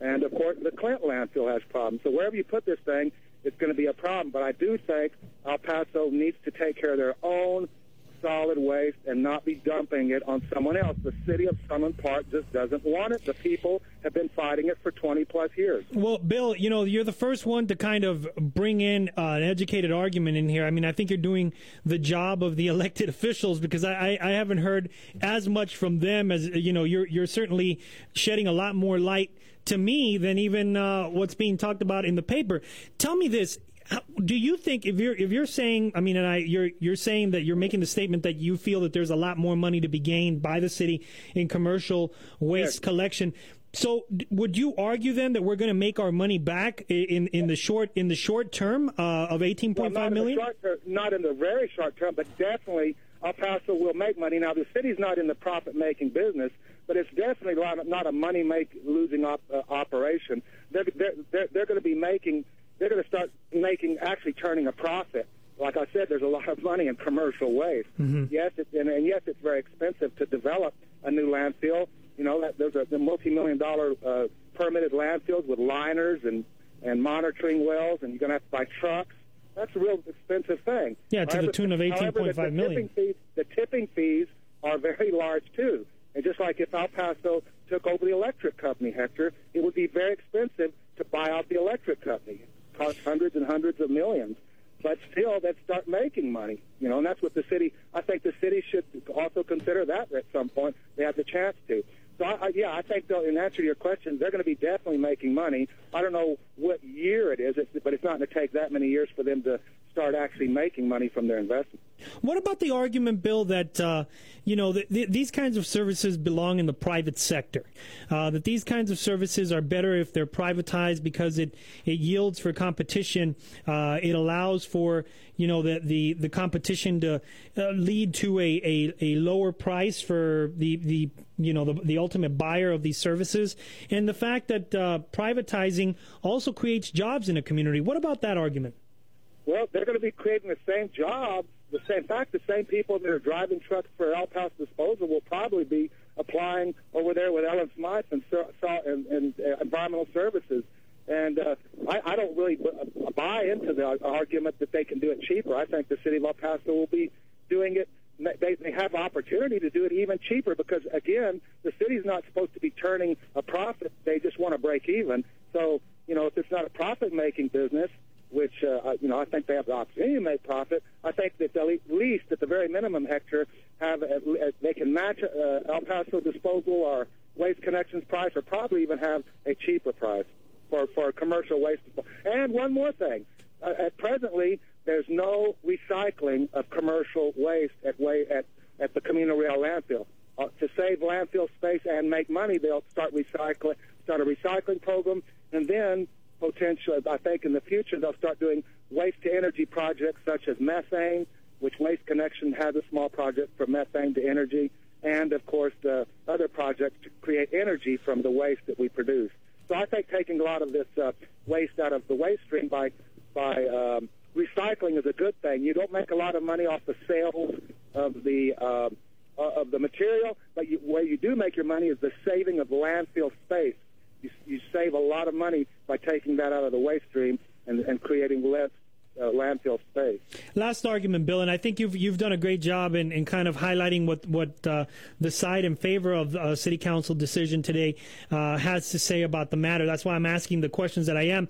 And of course, the Clint landfill has problems. So wherever you put this thing, it's going to be a problem. But I do think El Paso needs to take care of their own solid waste and not be dumping it on someone else. The city of Sunland Park just doesn't want it. The people have been fighting it for 20 plus years. Well, Bill, you know, you're the first one to kind of bring in uh, an educated argument in here. I mean, I think you're doing the job of the elected officials because I, I, I haven't heard as much from them as, you know, you're, you're certainly shedding a lot more light to me than even uh, what's being talked about in the paper. Tell me this: do you think if you're if you're saying I mean and I you're you're saying that you're making the statement that you feel that there's a lot more money to be gained by the city in commercial waste yes. collection so would you argue then that we're going to make our money back in in the short in the short term uh, of 18.5 well, not million? In term, not in the very short term, but definitely El Paso will make money. Now the city's not in the profit making business, but it's definitely not a money make losing op, uh, operation. They're, they're, they're, they're going to be making they're going to start making, actually turning a profit. Like I said, there's a lot of money in commercial waste. Mm-hmm. Yes, it, and, and yes, it's very expensive to develop a new landfill. You know, that, there's a the multi-million dollar uh, permitted landfills with liners and and monitoring wells, and you're going to have to buy trucks. That's a real expensive thing. Yeah, to however, the tune of eighteen point five million. Fees, the tipping fees are very large too. And just like if El Paso took over the electric company, Hector, it would be very expensive to buy out the electric company cost hundreds and hundreds of millions. But still, they'd start making money, you know, and that's what the city. I think the city should also consider that at some point. They have the chance to. So, I, I, yeah, I think, though, in answer to your question, they're going to be definitely making money. I don't know what year it is, but it's not going to take that many years for them to start actually making money from their investment. What about the argument, Bill, that uh, you know the, the, these kinds of services belong in the private sector? Uh, that these kinds of services are better if they're privatized because it it yields for competition. Uh, it allows for you know the the, the competition to uh, lead to a, a, a lower price for the the you know the, the ultimate buyer of these services, and the fact that uh, privatizing also creates jobs in a community. What about that argument? Well, they're going to be creating the same jobs. The same fact, the same people that are driving trucks for El Paso Disposal will probably be applying over there with Ellen Smythe and, and, and uh, Environmental Services. And uh, I, I don't really buy into the argument that they can do it cheaper. I think the city of El Paso will be doing it. They, they have opportunity to do it even cheaper because, again, the city's not supposed to be turning a profit. They just want to break even. So, you know, if it's not a profit-making business, which uh, you know I think they have the opportunity to make profit. I think that at least, at the very minimum, Hector, have a, a, they can match uh, El Paso disposal or Waste Connections price, or probably even have a cheaper price for for commercial waste. And one more thing, uh, at presently there's no recycling of commercial waste at way at at the Camino Real landfill. Uh, to save landfill space and make money, they'll start recycling, start a recycling program, and then potential. I think in the future they'll start doing waste to energy projects such as methane, which Waste Connection has a small project for methane to energy, and of course the other projects to create energy from the waste that we produce. So I think taking a lot of this uh, waste out of the waste stream by by um, recycling is a good thing. You don't make a lot of money off the sales of the uh, of the material, but you, where you do make your money is the saving of landfill space you, you save a lot of money by taking that out of the waste stream and, and creating less uh, landfill space. Last argument, Bill, and I think you've you've done a great job in, in kind of highlighting what what uh, the side in favor of uh, city council decision today uh, has to say about the matter. That's why I'm asking the questions that I am.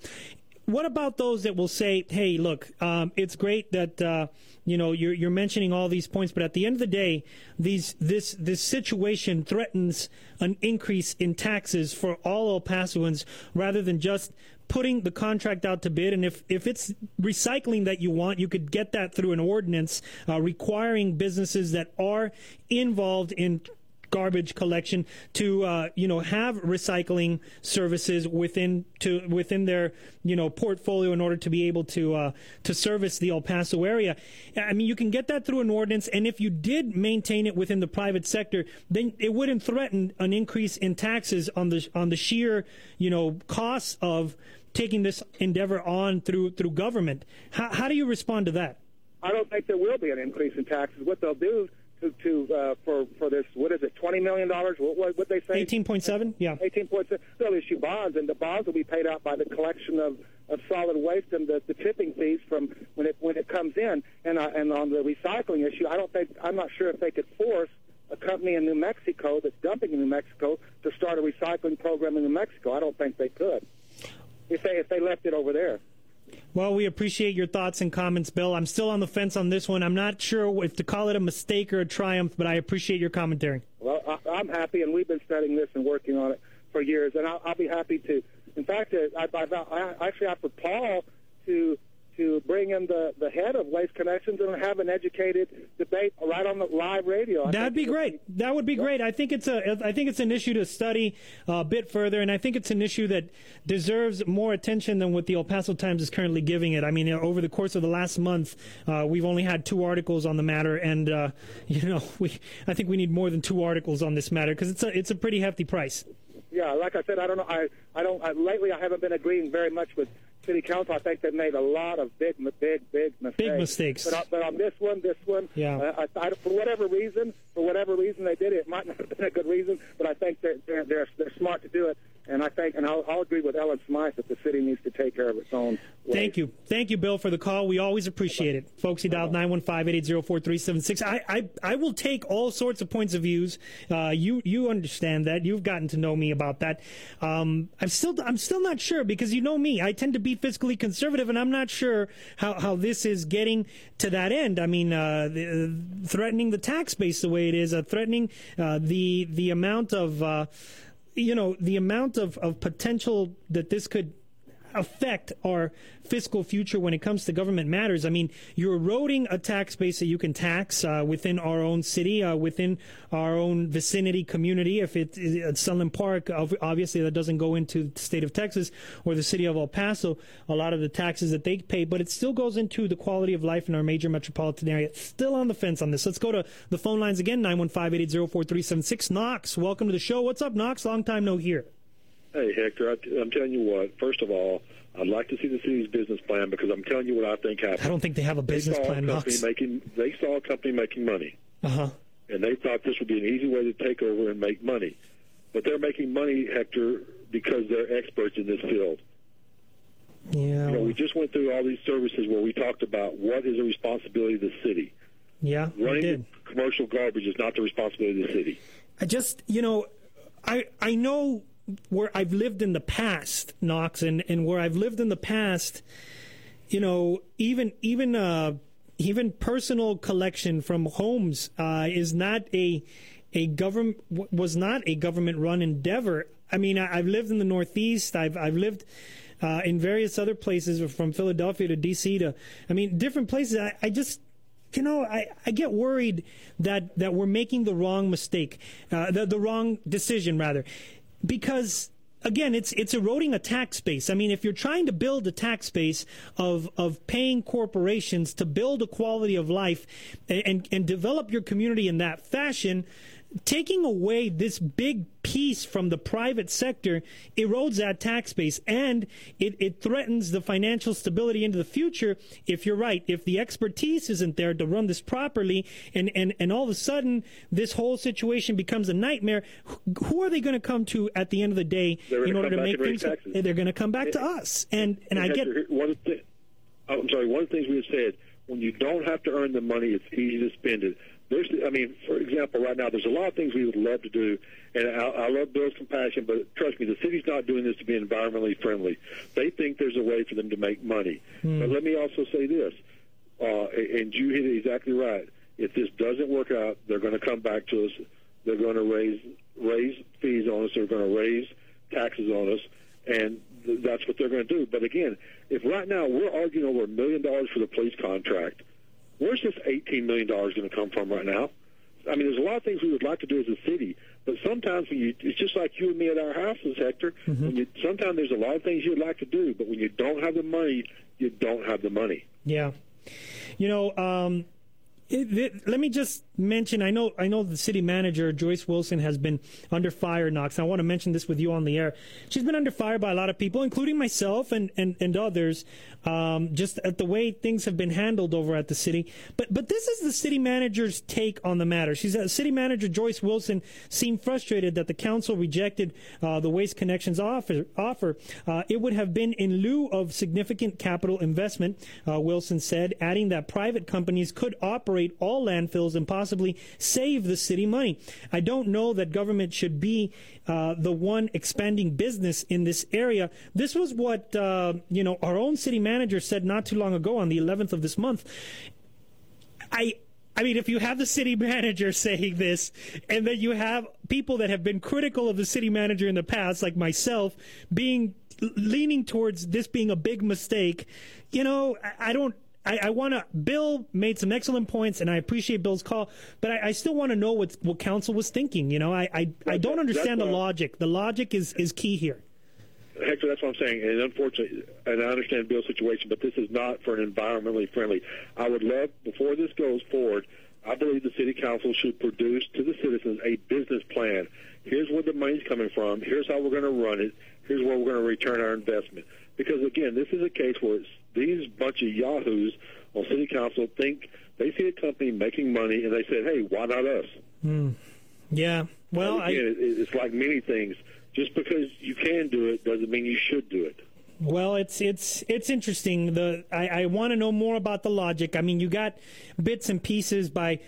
What about those that will say, "Hey, look, um, it's great that uh, you know you're, you're mentioning all these points, but at the end of the day, these this this situation threatens an increase in taxes for all El Pasoans rather than just putting the contract out to bid. And if, if it's recycling that you want, you could get that through an ordinance uh, requiring businesses that are involved in garbage collection to uh, you know have recycling services within to within their you know portfolio in order to be able to uh, to service the El Paso area. I mean, you can get that through an ordinance, and if you did maintain it within the private sector, then it wouldn't threaten an increase in taxes on the on the sheer you know costs of taking this endeavor on through through government. How, how do you respond to that? I don't think there will be an increase in taxes. What they'll do to uh, for for this what is it twenty million dollars? What what would they say? Eighteen point seven. Yeah. Eighteen point seven. They'll issue bonds, and the bonds will be paid out by the collection of, of solid waste and the, the tipping fees from when it when it comes in. And uh, and on the recycling issue, I don't think I'm not sure if they could force a company in New Mexico that's dumping in New Mexico to start a recycling program in New Mexico. I don't think they could if they if they left it over there. Well, we appreciate your thoughts and comments, Bill. I'm still on the fence on this one. I'm not sure if to call it a mistake or a triumph, but I appreciate your commentary. Well, I, I'm happy, and we've been studying this and working on it for years, and I'll, I'll be happy to. In fact, uh, I, I, I actually offered Paul to to bring in the, the head of Waste Connections and have an educated debate right on the live radio. I That'd be great. Be, that would be great. I think it's a I think it's an issue to study a bit further, and I think it's an issue that deserves more attention than what the El Paso Times is currently giving it. I mean, over the course of the last month, uh, we've only had two articles on the matter, and uh, you know, we I think we need more than two articles on this matter because it's a it's a pretty hefty price. Yeah, like I said, I don't know. I I don't. I, lately, I haven't been agreeing very much with city council. I think they've made a lot of big, big, big mistakes. Big mistakes. But, but on this one, this one, yeah. Uh, I, I, for whatever reason, for whatever reason they did it, it might not have been a good reason, but I think they're they're they're, they're smart to do it. And I think, and I'll, I'll agree with Ellen Smythe that the city needs to take care of its own. Thank you, thank you, Bill, for the call. We always appreciate it, folks. He dialed nine one five eight eight zero four three seven six. I, I, I will take all sorts of points of views. Uh, you, you understand that. You've gotten to know me about that. Um, I'm still, I'm still not sure because you know me. I tend to be fiscally conservative, and I'm not sure how, how this is getting to that end. I mean, uh, the, uh, threatening the tax base the way it is, uh, threatening uh, the the amount of uh, you know, the amount of, of potential that this could affect our fiscal future when it comes to government matters. I mean, you're eroding a tax base that you can tax uh, within our own city, uh, within our own vicinity community. If it's at Sunland Park, obviously that doesn't go into the state of Texas or the city of El Paso, a lot of the taxes that they pay, but it still goes into the quality of life in our major metropolitan area. Still on the fence on this. Let's go to the phone lines again, 915-880-4376. Knox, welcome to the show. What's up, Knox? Long time no hear. Hey, Hector, I, am telling you what. First of all, I'd like to see the city's business plan because I'm telling you what I think happened. I don't think they have a business they plan. A company making, they saw a company making money. Uh huh. And they thought this would be an easy way to take over and make money. But they're making money, Hector, because they're experts in this field. Yeah. You know, we just went through all these services where we talked about what is the responsibility of the city. Yeah, running commercial garbage is not the responsibility of the city. I just, you know, I I know where I've lived in the past, Knox, and, and where I've lived in the past, you know, even even uh, even personal collection from homes uh, is not a a government was not a government run endeavor. I mean, I, have lived in the Northeast. I've I've lived. Uh, in various other places, from Philadelphia to D.C. to, I mean, different places. I, I just you know, I, I get worried that, that we're making the wrong mistake, uh, the, the wrong decision, rather because again, it's it's eroding a tax base. I mean, if you're trying to build a tax base of of paying corporations to build a quality of life and and, and develop your community in that fashion, taking away this big piece from the private sector erodes that tax base and it, it threatens the financial stability into the future. If you're right if the expertise isn't there to run this properly and, and, and all of a sudden this whole situation becomes a nightmare who are they going to come to at the end of the day in order to make things they're going to come back to us. And and, and I get one thing, I'm sorry one of the things we have said when you don't have to earn the money it's easy to spend it there's, I mean, for example, right now, there's a lot of things we would love to do, and I, I love Bill's compassion, but trust me, the city's not doing this to be environmentally friendly. They think there's a way for them to make money. Mm. But let me also say this, uh, and you hit it exactly right. If this doesn't work out, they're going to come back to us. They're going to raise raise fees on us. They're going to raise taxes on us, and th- that's what they're going to do. But again, if right now we're arguing over a million dollars for the police contract Where's this $18 million going to come from right now? I mean, there's a lot of things we would like to do as a city, but sometimes when you, it's just like you and me at our houses, Hector. Mm-hmm. When you, sometimes there's a lot of things you'd like to do, but when you don't have the money, you don't have the money. Yeah. You know, um, It, it, let me just mention. I know. I know the city manager Joyce Wilson has been under fire. Knox. I want to mention this with you on the air. She's been under fire by a lot of people, including myself and and, and others, um, just at the way things have been handled over at the city. But but this is the city manager's take on the matter. She's uh, city manager Joyce Wilson seemed frustrated that the council rejected uh, the Waste Connections offer. Offer. Uh, it would have been in lieu of significant capital investment. Uh, Wilson said, adding that private companies could operate all landfills and possibly save the city money. I don't know that government should be uh, the one expanding business in this area. This was what uh, you know our own city manager said not too long ago on the 11th of this month. I I mean, if you have the city manager saying this, and then you have people that have been critical of the city manager in the past, like myself, being leaning towards this being a big mistake, you know, I, I don't. I, I want to. Bill made some excellent points, and I appreciate Bill's call, but I, I still want to know what what council was thinking. You know, I I, I don't understand the logic. The logic is is key here. Hector, that's what I'm saying. And unfortunately, and I understand Bill's situation, but this is not for an environmentally friendly. I would love, before this goes forward, I believe the city council should produce to the citizens a business plan. Here's where the money's coming from. Here's how we're going to run it. Here's where we're going to return our investment. Because again, this is a case where these bunch of yahoos on city council think they see a company making money and they said, "Hey, why not us?" Mm. Yeah. Well, again, I... it's like many things just because you can do it doesn't mean you should do it. Well, it's it's it's interesting. The I, I want to know more about the logic. I mean, you got bits and pieces by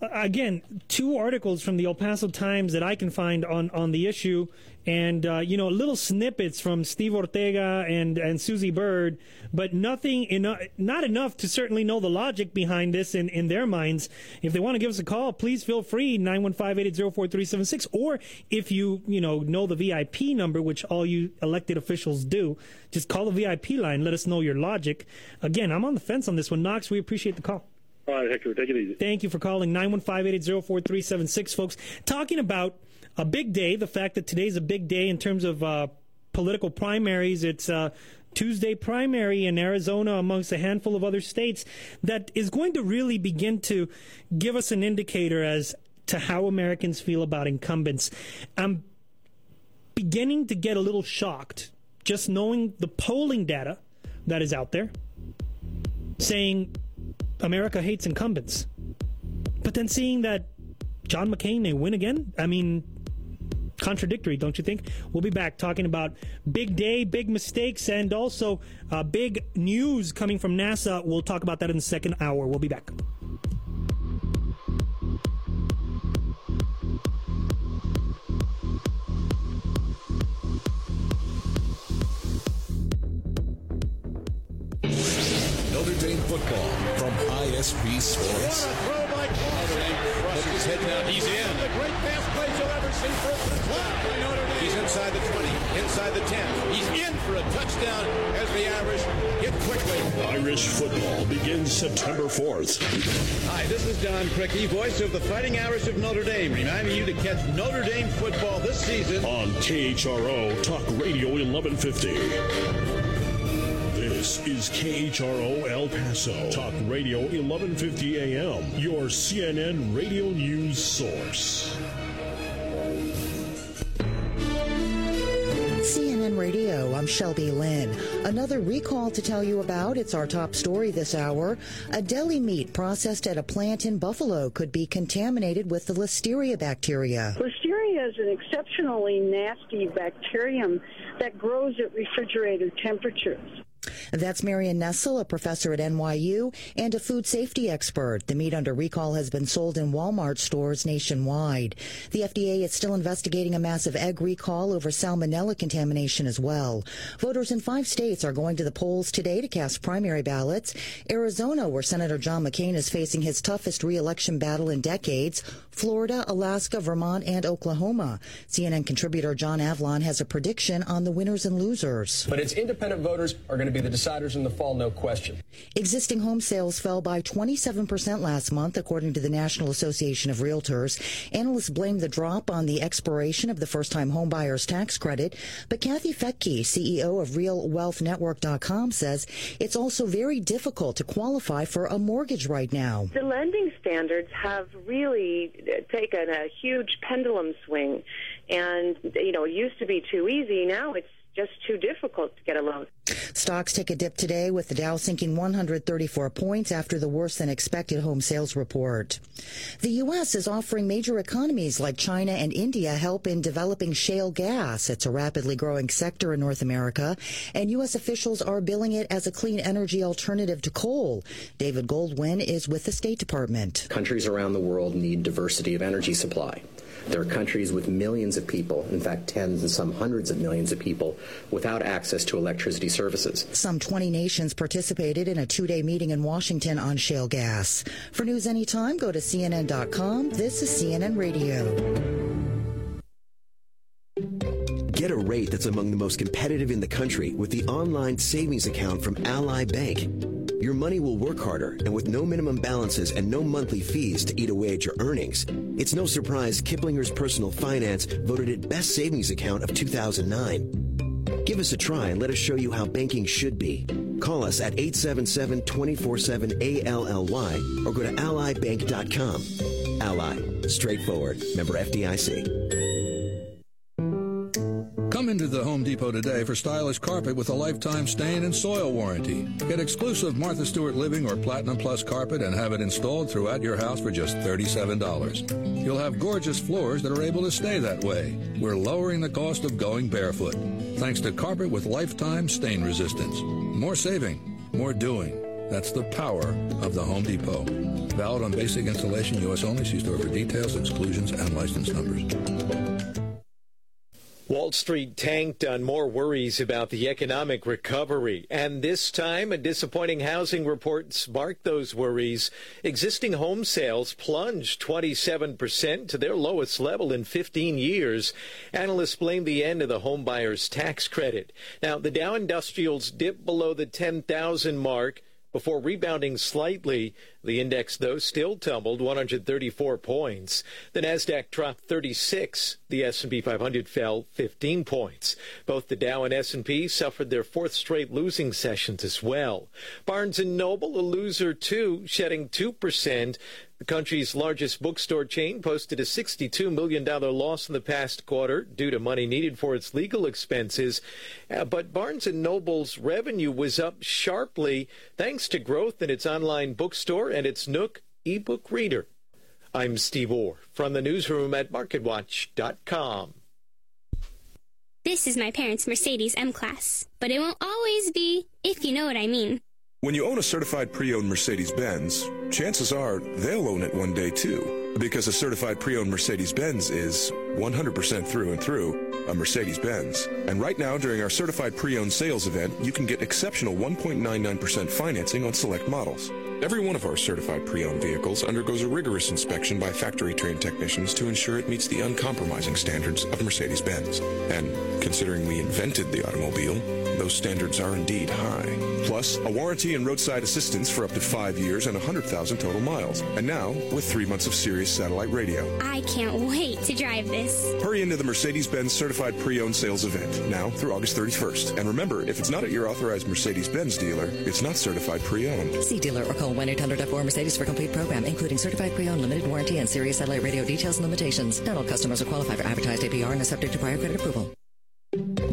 again two articles from the El Paso Times that I can find on on the issue and uh, you know little snippets from Steve Ortega and and Susie Byrd, but nothing enough, not enough to certainly know the logic behind this in, in their minds. If they want to give us a call, please feel free 915-880-4376 or if you you know know the VIP number, which all you elected officials do, just call the VIP line. Let us know your logic. Again, I'm on the fence on this one. Knox, we appreciate the call. All right, Hector, take it easy. Thank you for calling 915-880-4376, folks. Talking about a big day. The fact that today's a big day in terms of uh, political primaries. It's uh, Tuesday primary in Arizona amongst a handful of other states that is going to really begin to give us an indicator as to how Americans feel about incumbents. I'm beginning to get a little shocked just knowing the polling data that is out there saying America hates incumbents. But then seeing that John McCain may win again, I mean, contradictory, don't you think? We'll be back talking about big day, big mistakes, and also uh, big news coming from NASA. We'll talk about that in the second hour. We'll be back. Notre Dame football from Sports. What a throw by Notre Dame crushes his head down. He's in. The great pass plays you'll ever see. First and by Notre Dame. He's inside the 20, inside the 10. He's in for a touchdown as the Irish hit quickly. Irish football begins September 4th. Hi, this is Don Criqui, voice of the Fighting Irish of Notre Dame, reminding you to catch Notre Dame football this season on KHRO Talk Radio 1150. This is KHRO El Paso, Talk Radio 1150 AM, your CNN radio news source. CNN Radio, I'm Shelby Lynn. Another recall to tell you about. It's our top story this hour. A deli meat processed at a plant in Buffalo could be contaminated with the Listeria bacteria. Listeria is an exceptionally nasty bacterium that grows at refrigerator temperatures. That's Marion Nestle, a professor at NYU and a food safety expert. The meat under recall has been sold in Walmart stores nationwide. The FDA is still investigating a massive egg recall over salmonella contamination as well. Voters in five states are going to the polls today to cast primary ballots. Arizona, where Senator John McCain is facing his toughest reelection battle in decades. Florida, Alaska, Vermont, and Oklahoma. CNN contributor John Avlon has a prediction on the winners and losers. But it's independent voters are going to be the deciders in the fall, no question. Existing home sales fell by 27% last month, according to the National Association of Realtors. Analysts blame the drop on the expiration of the first time homebuyers tax credit. But Kathy Fettke, CEO of RealWealthNetwork.com, says it's also very difficult to qualify for a mortgage right now. The lending standards have really taken a huge pendulum swing. And, you know, it used to be too easy. Now it's just too difficult to get a loan. Stocks take a dip today with the Dow sinking 134 points after the worse than expected home sales report. The U.S. is offering major economies like China and India help in developing shale gas. It's a rapidly growing sector in North America, and U.S. officials are billing it as a clean energy alternative to coal. David Goldwyn is with the State Department. Countries around the world need diversity of energy supply. There are countries with millions of people, in fact, tens and some hundreds of millions of people, without access to electricity services. Some 20 nations participated in a two day meeting in Washington on shale gas. For news anytime, go to CNN.com. This is CNN Radio. Get a rate that's among the most competitive in the country with the online savings account from Ally Bank. Your money will work harder, and with no minimum balances and no monthly fees to eat away at your earnings, it's no surprise Kiplinger's Personal Finance voted it Best Savings Account of 2009. Give us a try and let us show you how banking should be. Call us at 877 24 7 ALLY or go to allybank.com. Ally, straightforward, member FDIC. Come into the Home Depot today for stylish carpet with a lifetime stain and soil warranty. Get exclusive Martha Stewart Living or Platinum Plus carpet and have it installed throughout your house for just $37. You'll have gorgeous floors that are able to stay that way. We're lowering the cost of going barefoot thanks to carpet with lifetime stain resistance. More saving, more doing. That's the power of the Home Depot. Valid on basic installation, U.S. only. See store for details, exclusions, and license numbers. Wall Street tanked on more worries about the economic recovery. And this time, a disappointing housing report sparked those worries. Existing home sales plunged 27% to their lowest level in 15 years. Analysts blame the end of the homebuyer's tax credit. Now, the Dow Industrials dipped below the 10,000 mark before rebounding slightly. The index, though, still tumbled 134 points. The Nasdaq dropped 36. The S&P 500 fell 15 points. Both the Dow and S&P suffered their fourth straight losing sessions as well. Barnes & Noble, a loser too, shedding 2%. The country's largest bookstore chain posted a $62 million loss in the past quarter due to money needed for its legal expenses. Uh, but Barnes & Noble's revenue was up sharply thanks to growth in its online bookstore and its Nook ebook reader. I'm Steve Orr from the newsroom at MarketWatch.com. This is my parents' Mercedes M Class, but it won't always be, if you know what I mean. When you own a certified pre-owned Mercedes-Benz, chances are they'll own it one day too. Because a certified pre-owned Mercedes-Benz is 100% through and through a Mercedes-Benz. And right now, during our certified pre-owned sales event, you can get exceptional 1.99% financing on select models. Every one of our certified pre-owned vehicles undergoes a rigorous inspection by factory-trained technicians to ensure it meets the uncompromising standards of Mercedes-Benz. And considering we invented the automobile, those standards are indeed high. Plus, a warranty and roadside assistance for up to five years and 100,000 total miles. And now, with three months of Sirius satellite radio. I can't wait to drive this. Hurry into the Mercedes-Benz Certified Pre-Owned Sales event, now through August 31st. And remember, if it's not at your authorized Mercedes-Benz dealer, it's not certified pre-owned. See dealer or call 1 800 4 Mercedes for complete program, including certified pre-owned limited warranty and Sirius satellite radio details and limitations. Not all customers are qualified for advertised APR and are subject to prior credit approval.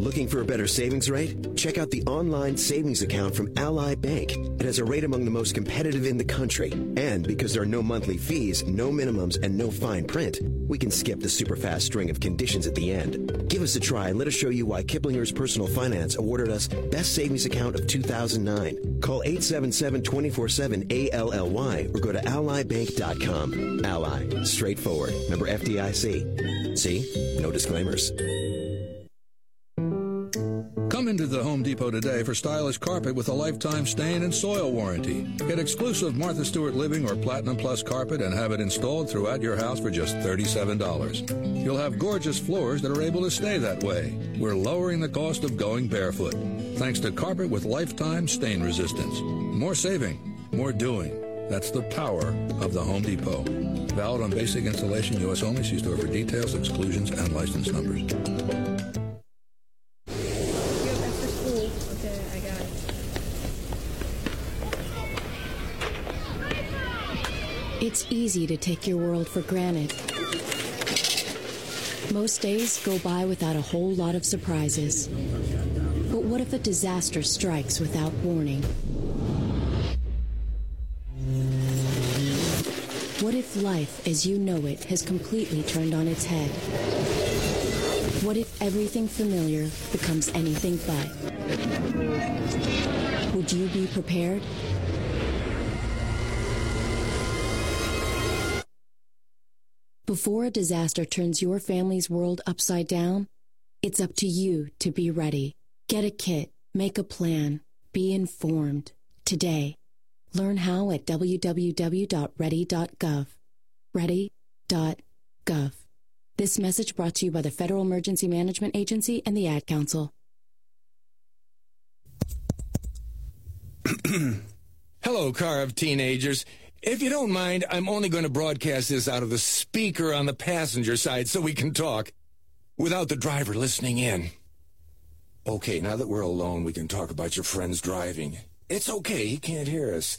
Looking for a better savings rate? Check out the online savings account from Ally Bank. It has a rate among the most competitive in the country. And because there are no monthly fees, no minimums, and no fine print, we can skip the super fast string of conditions at the end. Give us a try and let us show you why Kiplinger's Personal Finance awarded us Best Savings Account of 2009. Call 877-24-7-ALLY or go to allybank.com. Ally. Straightforward. Member FDIC. See? No disclaimers. Come into the Home Depot today for stylish carpet with a lifetime stain and soil warranty. Get exclusive Martha Stewart Living or Platinum Plus carpet and have it installed throughout your house for just $37. You'll have gorgeous floors that are able to stay that way. We're lowering the cost of going barefoot thanks to carpet with lifetime stain resistance. More saving, more doing. That's the power of the Home Depot. Valid on basic installation, U.S. only. See store for details, exclusions, and license numbers. It's easy to take your world for granted. Most days go by without a whole lot of surprises. But what if a disaster strikes without warning? What if life as you know it has completely turned on its head? What if everything familiar becomes anything but? Would you be prepared? Before a disaster turns your family's world upside down, it's up to you to be ready. Get a kit, make a plan, be informed. Today, learn how at www.ready.gov. Ready.gov. This message brought to you by the Federal Emergency Management Agency and the Ad Council. Hello, car of teenagers. If you don't mind, I'm only going to broadcast this out of the speaker on the passenger side so we can talk without the driver listening in. Okay, now that we're alone, we can talk about your friend's driving. It's okay, he can't hear us.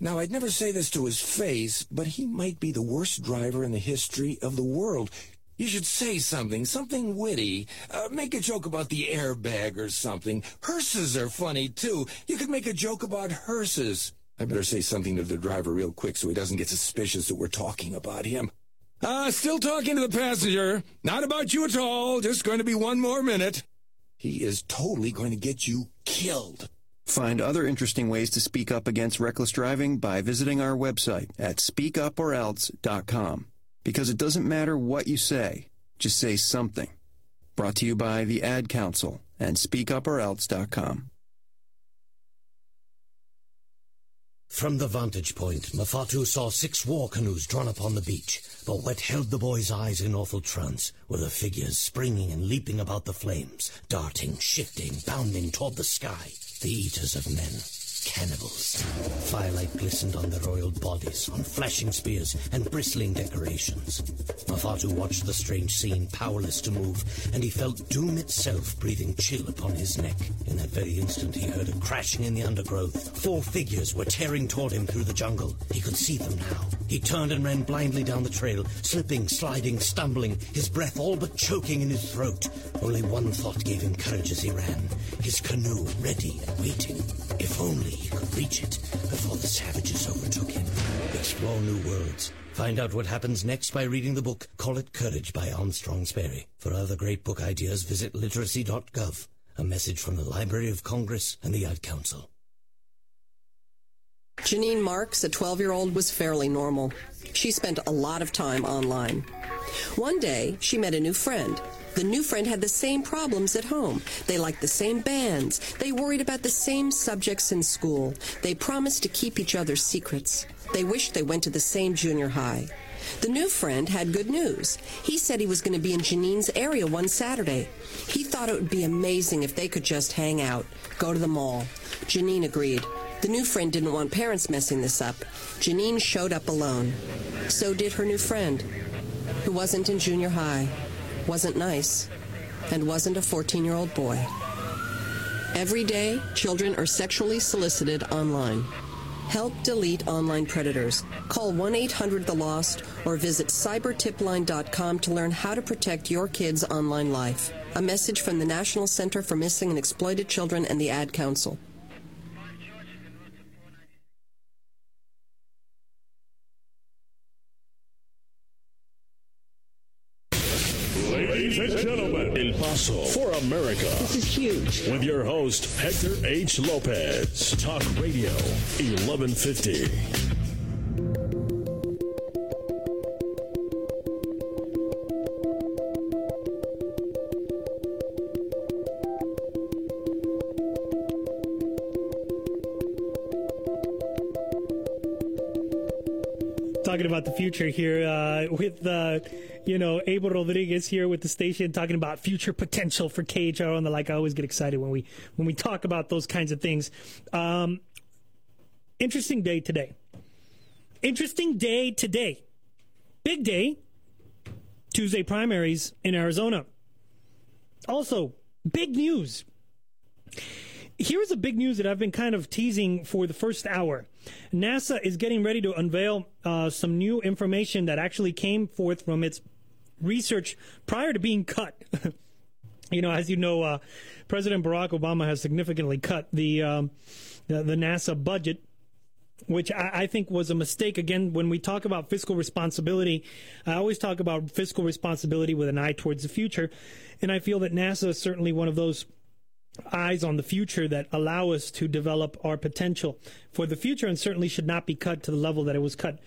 Now, I'd never say this to his face, but he might be the worst driver in the history of the world. You should say something, something witty. Uh, make a joke about the airbag or something. Hearses are funny, too. You could make a joke about hearses. I better say something to the driver real quick so he doesn't get suspicious that we're talking about him. Ah, uh, still talking to the passenger. Not about you at all. Just going to be one more minute. He is totally going to get you killed. Find other interesting ways to speak up against reckless driving by visiting our website at speakuporelse.com. Because it doesn't matter what you say, just say something. Brought to you by the Ad Council and speakuporelse.com. From the vantage point, Mafatu saw six war canoes drawn up on the beach, but what held the boy's eyes in awful trance were the figures springing and leaping about the flames, darting, shifting, bounding toward the sky, the eaters of men. Cannibals. Firelight glistened on their oiled bodies, on flashing spears and bristling decorations. Mafatu watched the strange scene, powerless to move, and he felt doom itself breathing chill upon his neck. In that very instant, he heard a crashing in the undergrowth. Four figures were tearing toward him through the jungle. He could see them now. He turned and ran blindly down the trail, slipping, sliding, stumbling, his breath all but choking in his throat. Only one thought gave him courage as he ran. His canoe ready and waiting. If only he could reach it before the savages overtook him. Explore new worlds. Find out what happens next by reading the book Call It Courage by Armstrong Sperry. For other great book ideas, visit literacy.gov. A message from the Library of Congress and the Ad Council. Janine Marks, a 12 year old, was fairly normal. She spent a lot of time online. One day, she met a new friend. The new friend had the same problems at home. They liked the same bands. They worried about the same subjects in school. They promised to keep each other's secrets. They wished they went to the same junior high. The new friend had good news. He said he was going to be in Janine's area one Saturday. He thought it would be amazing if they could just hang out, go to the mall. Janine agreed. The new friend didn't want parents messing this up. Janine showed up alone. So did her new friend, who wasn't in junior high wasn't nice, and wasn't a 14 year old boy. Every day, children are sexually solicited online. Help delete online predators. Call 1 800 The Lost or visit cybertipline.com to learn how to protect your kids' online life. A message from the National Center for Missing and Exploited Children and the Ad Council. Ladies and gentlemen, El Paso for America. This is huge. With your host, Hector H. Lopez. Talk Radio 1150. talking about the future here uh, with, uh, you know, Abel Rodriguez here with the station talking about future potential for KHRO and the like. I always get excited when we when we talk about those kinds of things. Um, interesting day today. Interesting day today. Big day. Tuesday primaries in Arizona. Also, big news. Here's a big news that I've been kind of teasing for the first hour. NASA is getting ready to unveil uh, some new information that actually came forth from its research prior to being cut. you know, as you know, uh, President Barack Obama has significantly cut the, um, the, the NASA budget which I, think was a mistake. Again, when we talk about fiscal responsibility, I always talk about fiscal responsibility with an eye towards the future. And I feel that NASA is certainly one of those eyes on the future that allow us to develop our potential for the future and certainly should not be cut to the level that it was cut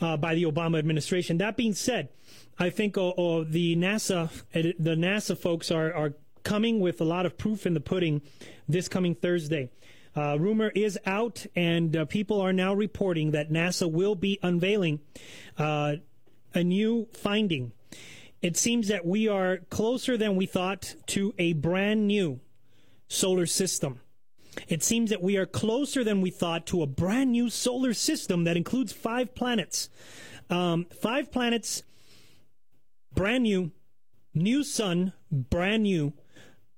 uh, by the Obama administration. That being said, I think uh, uh, the NASA the NASA folks are, are coming with a lot of proof in the pudding this coming Thursday. Uh, rumor is out, and uh, people are now reporting that NASA will be unveiling uh, a new finding. It seems that we are closer than we thought to a brand new solar system. It seems that we are closer than we thought to a brand new solar system that includes five planets. Um, five planets, brand new, new sun, brand new,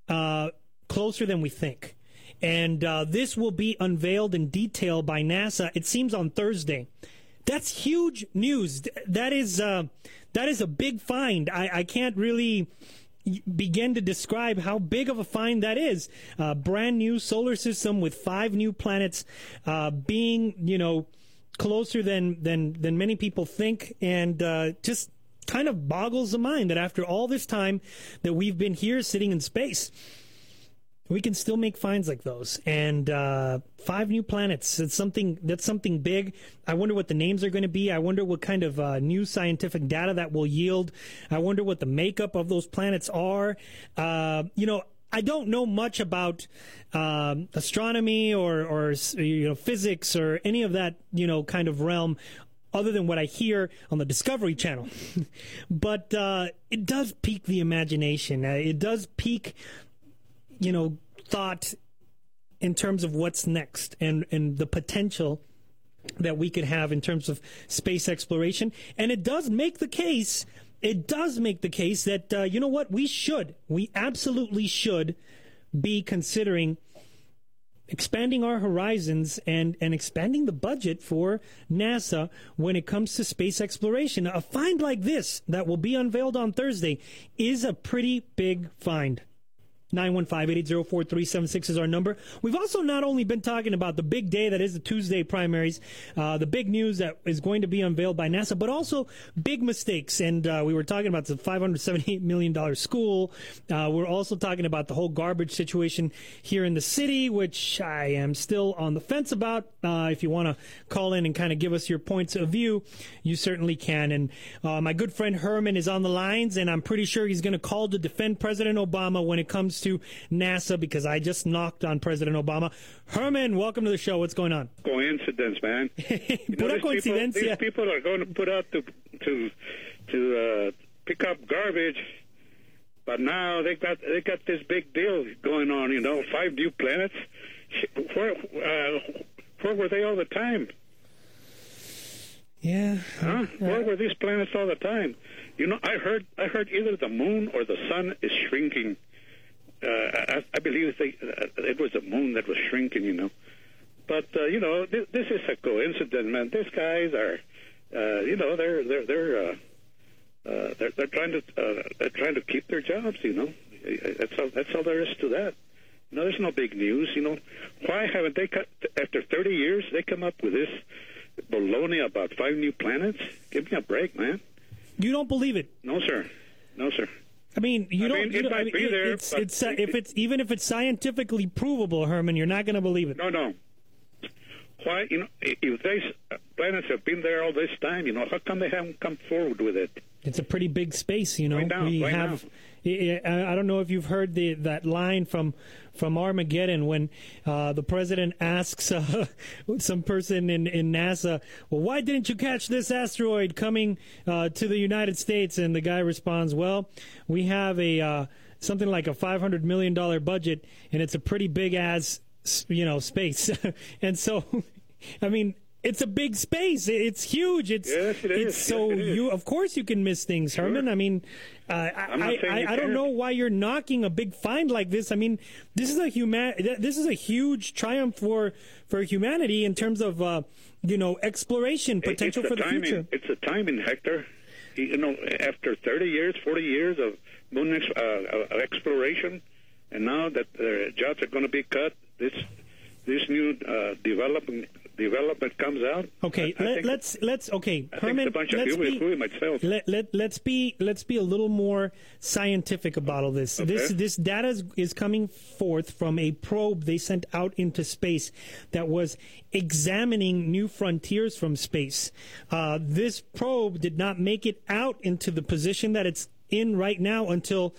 uh, closer than we think. And uh, this will be unveiled in detail by NASA. It seems on Thursday. That's huge news. That is uh, that is a big find. I, I can't really begin to describe how big of a find that is. Uh, brand new solar system with five new planets uh, being, you know, closer than than than many people think, and uh, just kind of boggles the mind that after all this time that we've been here sitting in space we can still make finds like those. And uh, five new planets. It's something that's something big. I wonder what the names are going to be. I wonder what kind of uh, new scientific data that will yield. I wonder what the makeup of those planets are. Uh, you know, I don't know much about um, astronomy or, or you know physics or any of that you know kind of realm other than what I hear on the Discovery Channel. but uh, it does pique the imagination. Uh, it does pique you know, thought in terms of what's next and, and the potential that we could have in terms of space exploration. And it does make the case, it does make the case that, uh, you know what, we should, we absolutely should be considering expanding our horizons and, and expanding the budget for NASA when it comes to space exploration. A find like this that will be unveiled on Thursday is a pretty big find. 915-880-4376 is our number. We've also not only been talking about the big day that is the Tuesday primaries, uh, the big news that is going to be unveiled by NASA, but also big mistakes. And uh, we were talking about the $578 million school. Uh, we're also talking about the whole garbage situation here in the city, which I am still on the fence about. Uh, if you want to call in and kind of give us your points of view, you certainly can. And uh, my good friend Herman is on the lines, and I'm pretty sure he's going to call to defend President Obama when it comes to NASA because I just knocked on President Obama. Herman, welcome to the show. What's going on? Coincidence, man. you know, these, people, these people are going to put out to to to uh, pick up garbage, but now they got they got this big deal going on. You know, five new planets. Where uh, where were they all the time? Yeah. Huh? Where were these planets all the time? You know, I heard I heard either the moon or the sun is shrinking. Uh, I, I believe they, uh, it was the moon that was shrinking, you know. But uh, you know, this, this is a coincidence, man. These guys are, uh, you know, they're they're they're uh, uh, they're, they're trying to uh, they're trying to keep their jobs. You know, that's all that's all there is to that. You know, there's no big news. You know, why haven't they cut after 30 years? They come up with this baloney about five new planets. Give me a break, man. You don't believe it? No, sir. No, sir. I mean, you I don't. mean, you it don't might I mean, be there, it's, it's, if it's even if it's scientifically provable, Herman, you're not going to believe it. No, no. Why, you know, if these planets have been there all this time, you know, how come they haven't come forward with it? It's a pretty big space, you know. Right now, we right have. I I don't know if you've heard the that line from from Armageddon when uh, the president asks uh, some person in, in NASA, "Well, why didn't you catch this asteroid coming uh, to the United States?" And the guy responds, "Well, we have a uh, something like a five hundred million dollar budget, and it's a pretty big ass you know space." and so, I mean, it's a big space. It's huge. It's yes, it it's is. so yes, it you of course you can miss things, Herman. I mean, uh, I'm I, I, don't know why you're knocking a big find like this. I mean, this is a human this is a huge triumph for for humanity in terms of uh, you know exploration potential for the timing. future. It's the timing, Hector. You know, after 30 years, 40 years of moon ex- uh, uh, exploration, and now that uh, jobs are going to be cut, this this new uh, development development comes out. Okay, I let, think- let's let's okay, I Herman. it's a bunch of let's be. Let, let, let's be let's be a little more scientific about all this. This this data is, is coming forth from a probe they sent out into space that was examining new frontiers from space. Uh, this probe did not make it out into the position that it's in right now until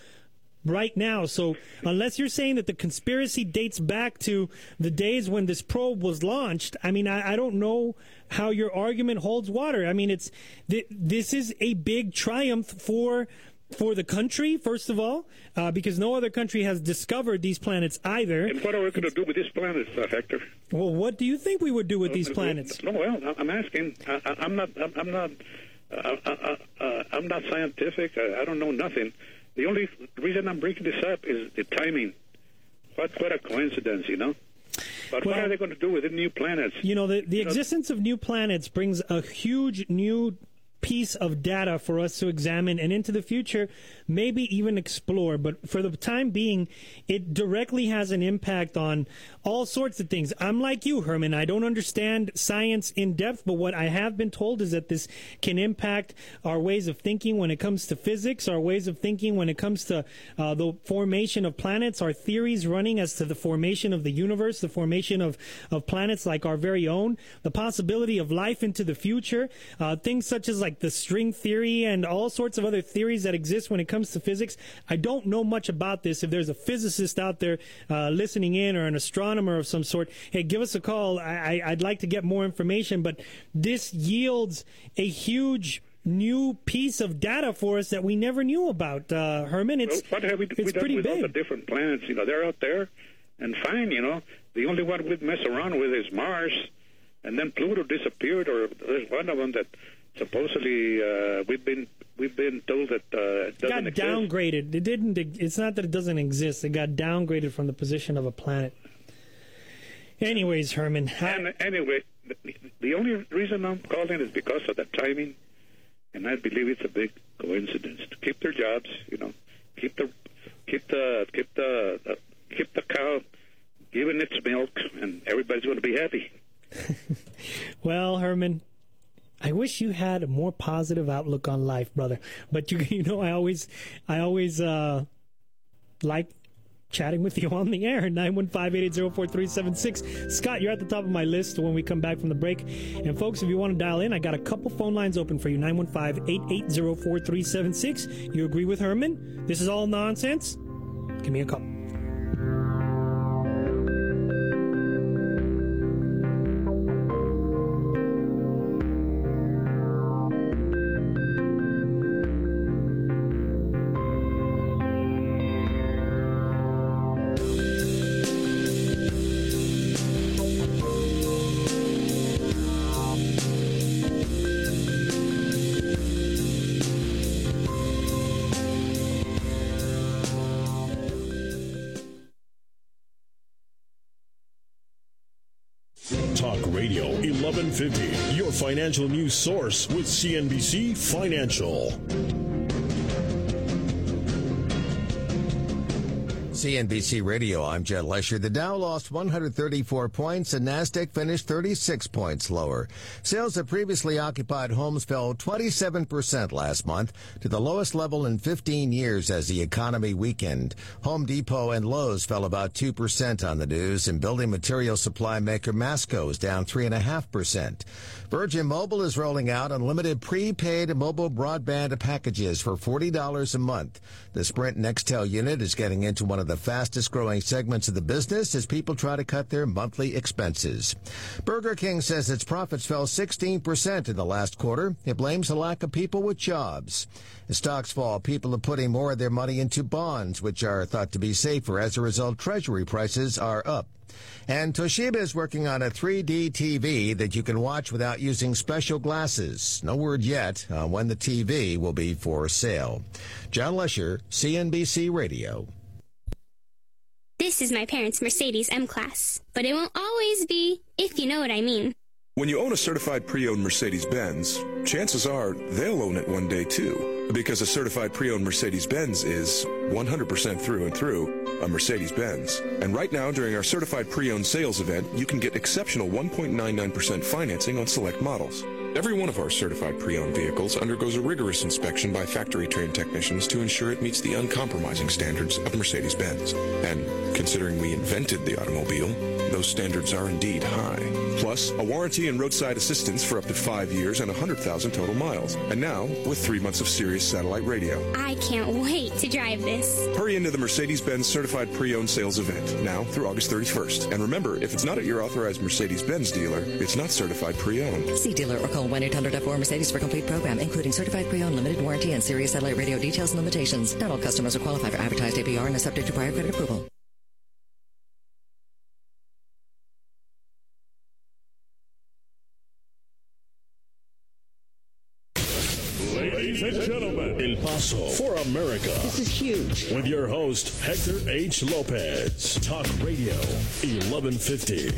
right now. So unless you're saying that the conspiracy dates back to the days when this probe was launched, I mean, I, I don't know how your argument holds water. I mean, it's th- this is a big triumph for. For the country, first of all, uh, because no other country has discovered these planets either. And what are we going to do with these planets, uh, Hector? Well, what do you think we would do with these planets? No, well, I- I'm asking. I, I- I'm not. I'm I'm not. Uh, uh, uh, uh, I'm not scientific. I, I don't know nothing. The only reason I'm bringing this up is the timing. What what a coincidence, you know. But what are they going to do with the new planets? You know, the, the You know- existence of new planets brings a huge new piece of data for us to examine and into the future maybe even explore. But for the time being it directly has an impact on all sorts of things. I'm like you herman. I don't understand science in depth but what i have been told is that this can impact our ways of thinking when it comes to physics our ways of thinking when it comes to uh, the formation of planets our theories running as to the formation of the universe the formation of, of planets like our very own the possibility of life into the future uh, things such as like the string theory and all sorts of other theories that exist when it comes to physics i don't know much about this if there's a physicist out there uh, listening in or an astronomer of some sort hey give us a call I, i'd like to get more information but this yields a huge new piece of data for us that we never knew about uh, herman it's, what have we, we it's done pretty with all big the different planets? You know, they're out there, and fine. You know, the only one we mess around with is Mars, and then Pluto disappeared, or there's one of them that supposedly uh, we've been we've been told that uh, it got doesn't exist. downgraded. It didn't. It's not that it doesn't exist. It got downgraded from the position of a planet. Anyways, Herman. And anyway, the, the only reason I'm calling is because of the timing, and I believe it's a big coincidence to keep their jobs. You know, keep the keep the keep the uh, keep the cow giving its milk, and everybody's going to be happy. Well, Herman, I wish you had a more positive outlook on life, brother. But you, you know, I always, I always uh, like chatting with you on the air. 915-880-4376. Scott, you're at the top of my list when we come back from the break. And folks, if you want to dial in, I got a couple phone lines open for you. 915-880-4376. You agree with Herman? This is all nonsense? Give me a call. Financial news source with CNBC Financial. CNBC Radio, I'm Jed Lesher. The Dow lost 134 points and NASDAQ finished 36 points lower. Sales of previously occupied homes fell 27% last month to the lowest level in 15 years as the economy weakened. Home Depot and Lowe's fell about 2% on the news and building material supply maker Masco is down 3.5%. Virgin Mobile is rolling out unlimited prepaid mobile broadband packages for $40 a month. The Sprint Nextel unit is getting into one of the fastest growing segments of the business as people try to cut their monthly expenses. Burger King says its profits fell 16% in the last quarter. It blames the lack of people with jobs. As stocks fall, people are putting more of their money into bonds, which are thought to be safer. As a result, treasury prices are up. And Toshiba is working on a 3D TV that you can watch without using special glasses. No word yet on when the TV will be for sale. John Lesher, CNBC Radio. This is my parents' Mercedes M Class, but it won't always be, if you know what I mean. When you own a certified pre-owned Mercedes-Benz, chances are they'll own it one day too. Because a certified pre-owned Mercedes-Benz is 100% through and through a Mercedes-Benz. And right now, during our certified pre-owned sales event, you can get exceptional 1.99% financing on select models. Every one of our certified pre-owned vehicles undergoes a rigorous inspection by factory-trained technicians to ensure it meets the uncompromising standards of Mercedes-Benz. And considering we invented the automobile, those standards are indeed high. Plus, a warranty and roadside assistance for up to five years and 100,000 total miles. And now, with three months of Sirius satellite radio. I can't wait to drive this. Hurry into the Mercedes-Benz Certified Pre-Owned Sales event, now through August 31st. And remember, if it's not at your authorized Mercedes-Benz dealer, it's not certified pre-owned. See dealer or call 1-800-F4 Mercedes for complete program, including certified pre-owned limited warranty and Sirius satellite radio details and limitations. Not all customers are qualified for advertised APR and are subject to prior credit approval. Paso for America. This is huge. With your host, Hector H. Lopez. Talk Radio 1150.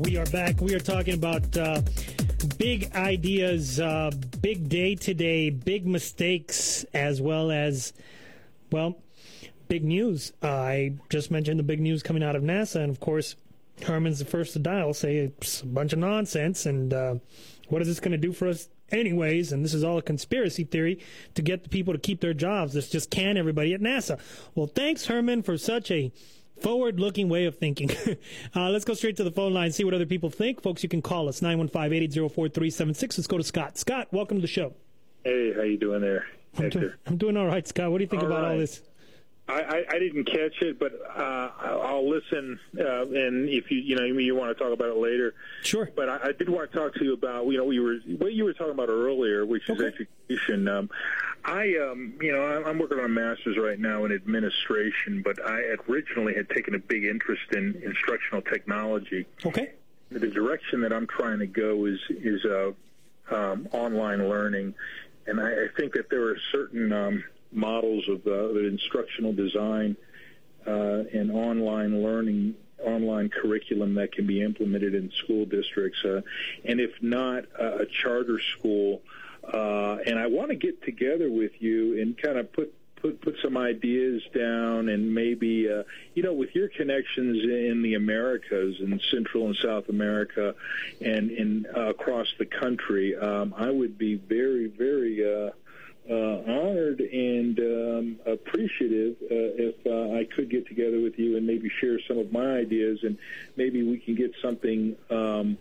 We are back. We are talking about uh, big ideas, uh, big day today, big mistakes, as well as, well, big news. Uh, I just mentioned the big news coming out of NASA, and of course, Herman's the first to dial, say it's a bunch of nonsense, and uh, what is this going to do for us anyways? And this is all a conspiracy theory to get the people to keep their jobs. Let's just can everybody at NASA. Well, thanks, Herman, for such a forward looking way of thinking. uh, let's go straight to the phone line, see what other people think. Folks, you can call us 915 880 4376. Let's go to Scott. Scott, welcome to the show. Hey, how you doing there, I'm, do- I'm doing all right, Scott. What do you think All about all this? I, I, I didn't catch it, but uh, I'll listen. Uh, and if you you know you want to talk about it later, sure. But I, I did want to talk to you about you know we were what you were talking about earlier, which is education. Um, I um, you know I'm I'm working on a master's right now in administration, but I originally had taken a big interest in instructional technology. Okay. The direction that I'm trying to go is is uh, um, online learning, and I, I think that there are certain um, models of instructional design uh, and online learning, online curriculum that can be implemented in school districts, uh, and if not, uh, a charter school. Uh, and I want to get together with you and kind of put put put some ideas down and maybe uh, you know with your connections in the Americas in Central and South America and in uh, across the country, um, I would be very very uh, uh, honored and um, appreciative uh, if uh, I could get together with you and maybe share some of my ideas and maybe we can get something um,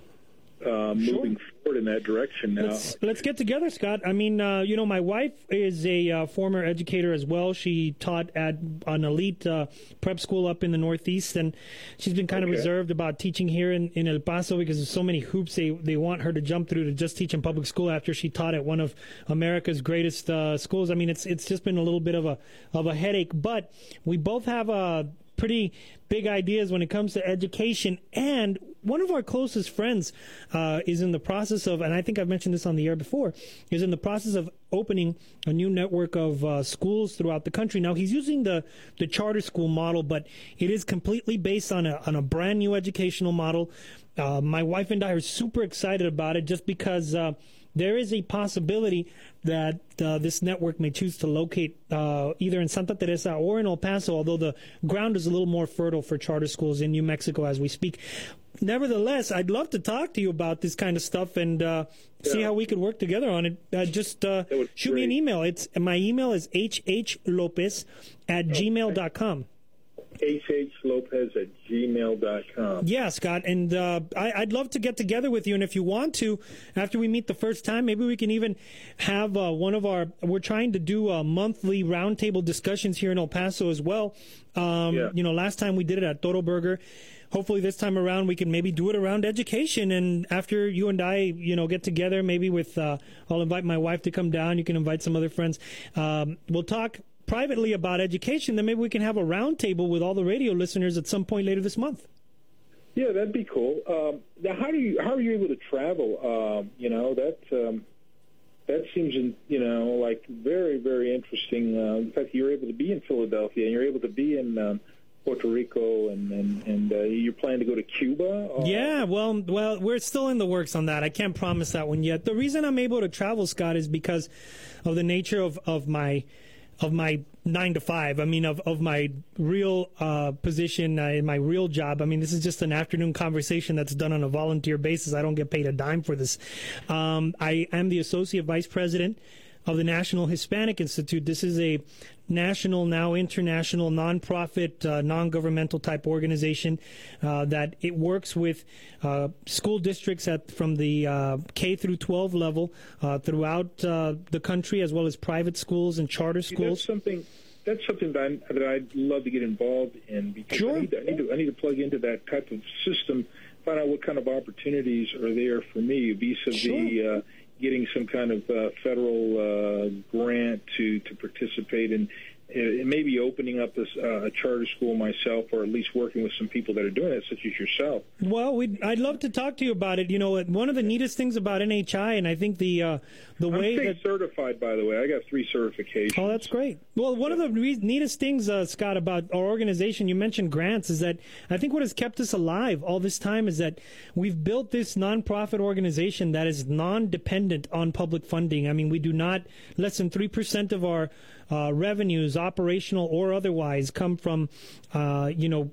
uh, moving forward in that direction now. Let's, let's get together, Scott. I mean, uh, you know, my wife is a uh, former educator as well. She taught at an elite uh, prep school up in the Northeast, and she's been kind of reserved about teaching here in, in El Paso because there's so many hoops they, they want her to jump through to just teach in public school after she taught at one of America's greatest uh, schools. I mean, it's it's just been a little bit of a of a headache, but we both have a pretty big ideas when it comes to education. And one of our closest friends uh, is in the process of, and I think I've mentioned this on the air before, is in the process of opening a new network of uh, schools throughout the country. Now he's using the the charter school model, but it is completely based on a on a brand new educational model. Uh, my wife and I are super excited about it, just because uh, there is a possibility that uh, this network may choose to locate uh, either in Santa Teresa or in El Paso, although the ground is a little more fertile for charter schools in New Mexico as we speak. Nevertheless, I'd love to talk to you about this kind of stuff and uh, yeah. see how we could work together on it. Uh, just uh, shoot great. me an email. It's my email is hhlopez at oh, gmail.com hhlopez at gmail.com. Yeah, Scott. And uh, I, would love to get together with you. And if you want to, after we meet the first time, maybe we can even have uh, one of our. We're trying to do uh, monthly roundtable discussions here in El Paso as well. Um, yeah. You know, last time we did it at Toro Burger. Hopefully, this time around we can maybe do it around education. And after you and I, you know, get together, maybe with, uh, I'll invite my wife to come down. You can invite some other friends. Um, we'll talk privately about education, then maybe we can have a roundtable with all the radio listeners at some point later this month. Yeah, that'd be cool. Um, now, how do you how are you able to travel? Um, you know that um, that seems you know like very very interesting. Uh, in fact, you're able to be in Philadelphia and you're able to be in. Um, Puerto Rico and and, and uh, you're planning to go to Cuba? Or? Yeah, well, well, we're still in the works on that. I can't promise that one yet. The reason I'm able to travel, Scott, is because of the nature of of my of my nine to five. I mean, of, of my real uh, position uh, in my real job. I mean, this is just an afternoon conversation that's done on a volunteer basis. I don't get paid a dime for this. Um, I am the associate vice president of the National Hispanic Institute. This is a national, now international, nonprofit, uh, non-governmental type organization uh, that it works with uh, school districts at from the uh, K through 12 level uh, throughout uh, the country, as well as private schools and charter schools. That's something. That's something that, i that I'd love to get involved in because sure. I, need to, I, need to, I need to plug into that type of system, find out what kind of opportunities are there for me vis-a-vis sure getting some kind of uh, federal uh, grant to to participate in uh, maybe opening up this, uh, a charter school myself, or at least working with some people that are doing it, such as yourself. Well, we'd, I'd love to talk to you about it. You know, one of the neatest things about NHI, and I think the uh, the I'm way that certified, by the way, I got three certifications. Oh, that's great. Well, one of the re- neatest things, uh, Scott, about our organization, you mentioned grants, is that I think what has kept us alive all this time is that we've built this nonprofit organization that is non-dependent on public funding. I mean, we do not less than three percent of our revenues, operational or otherwise, come from, uh, you know,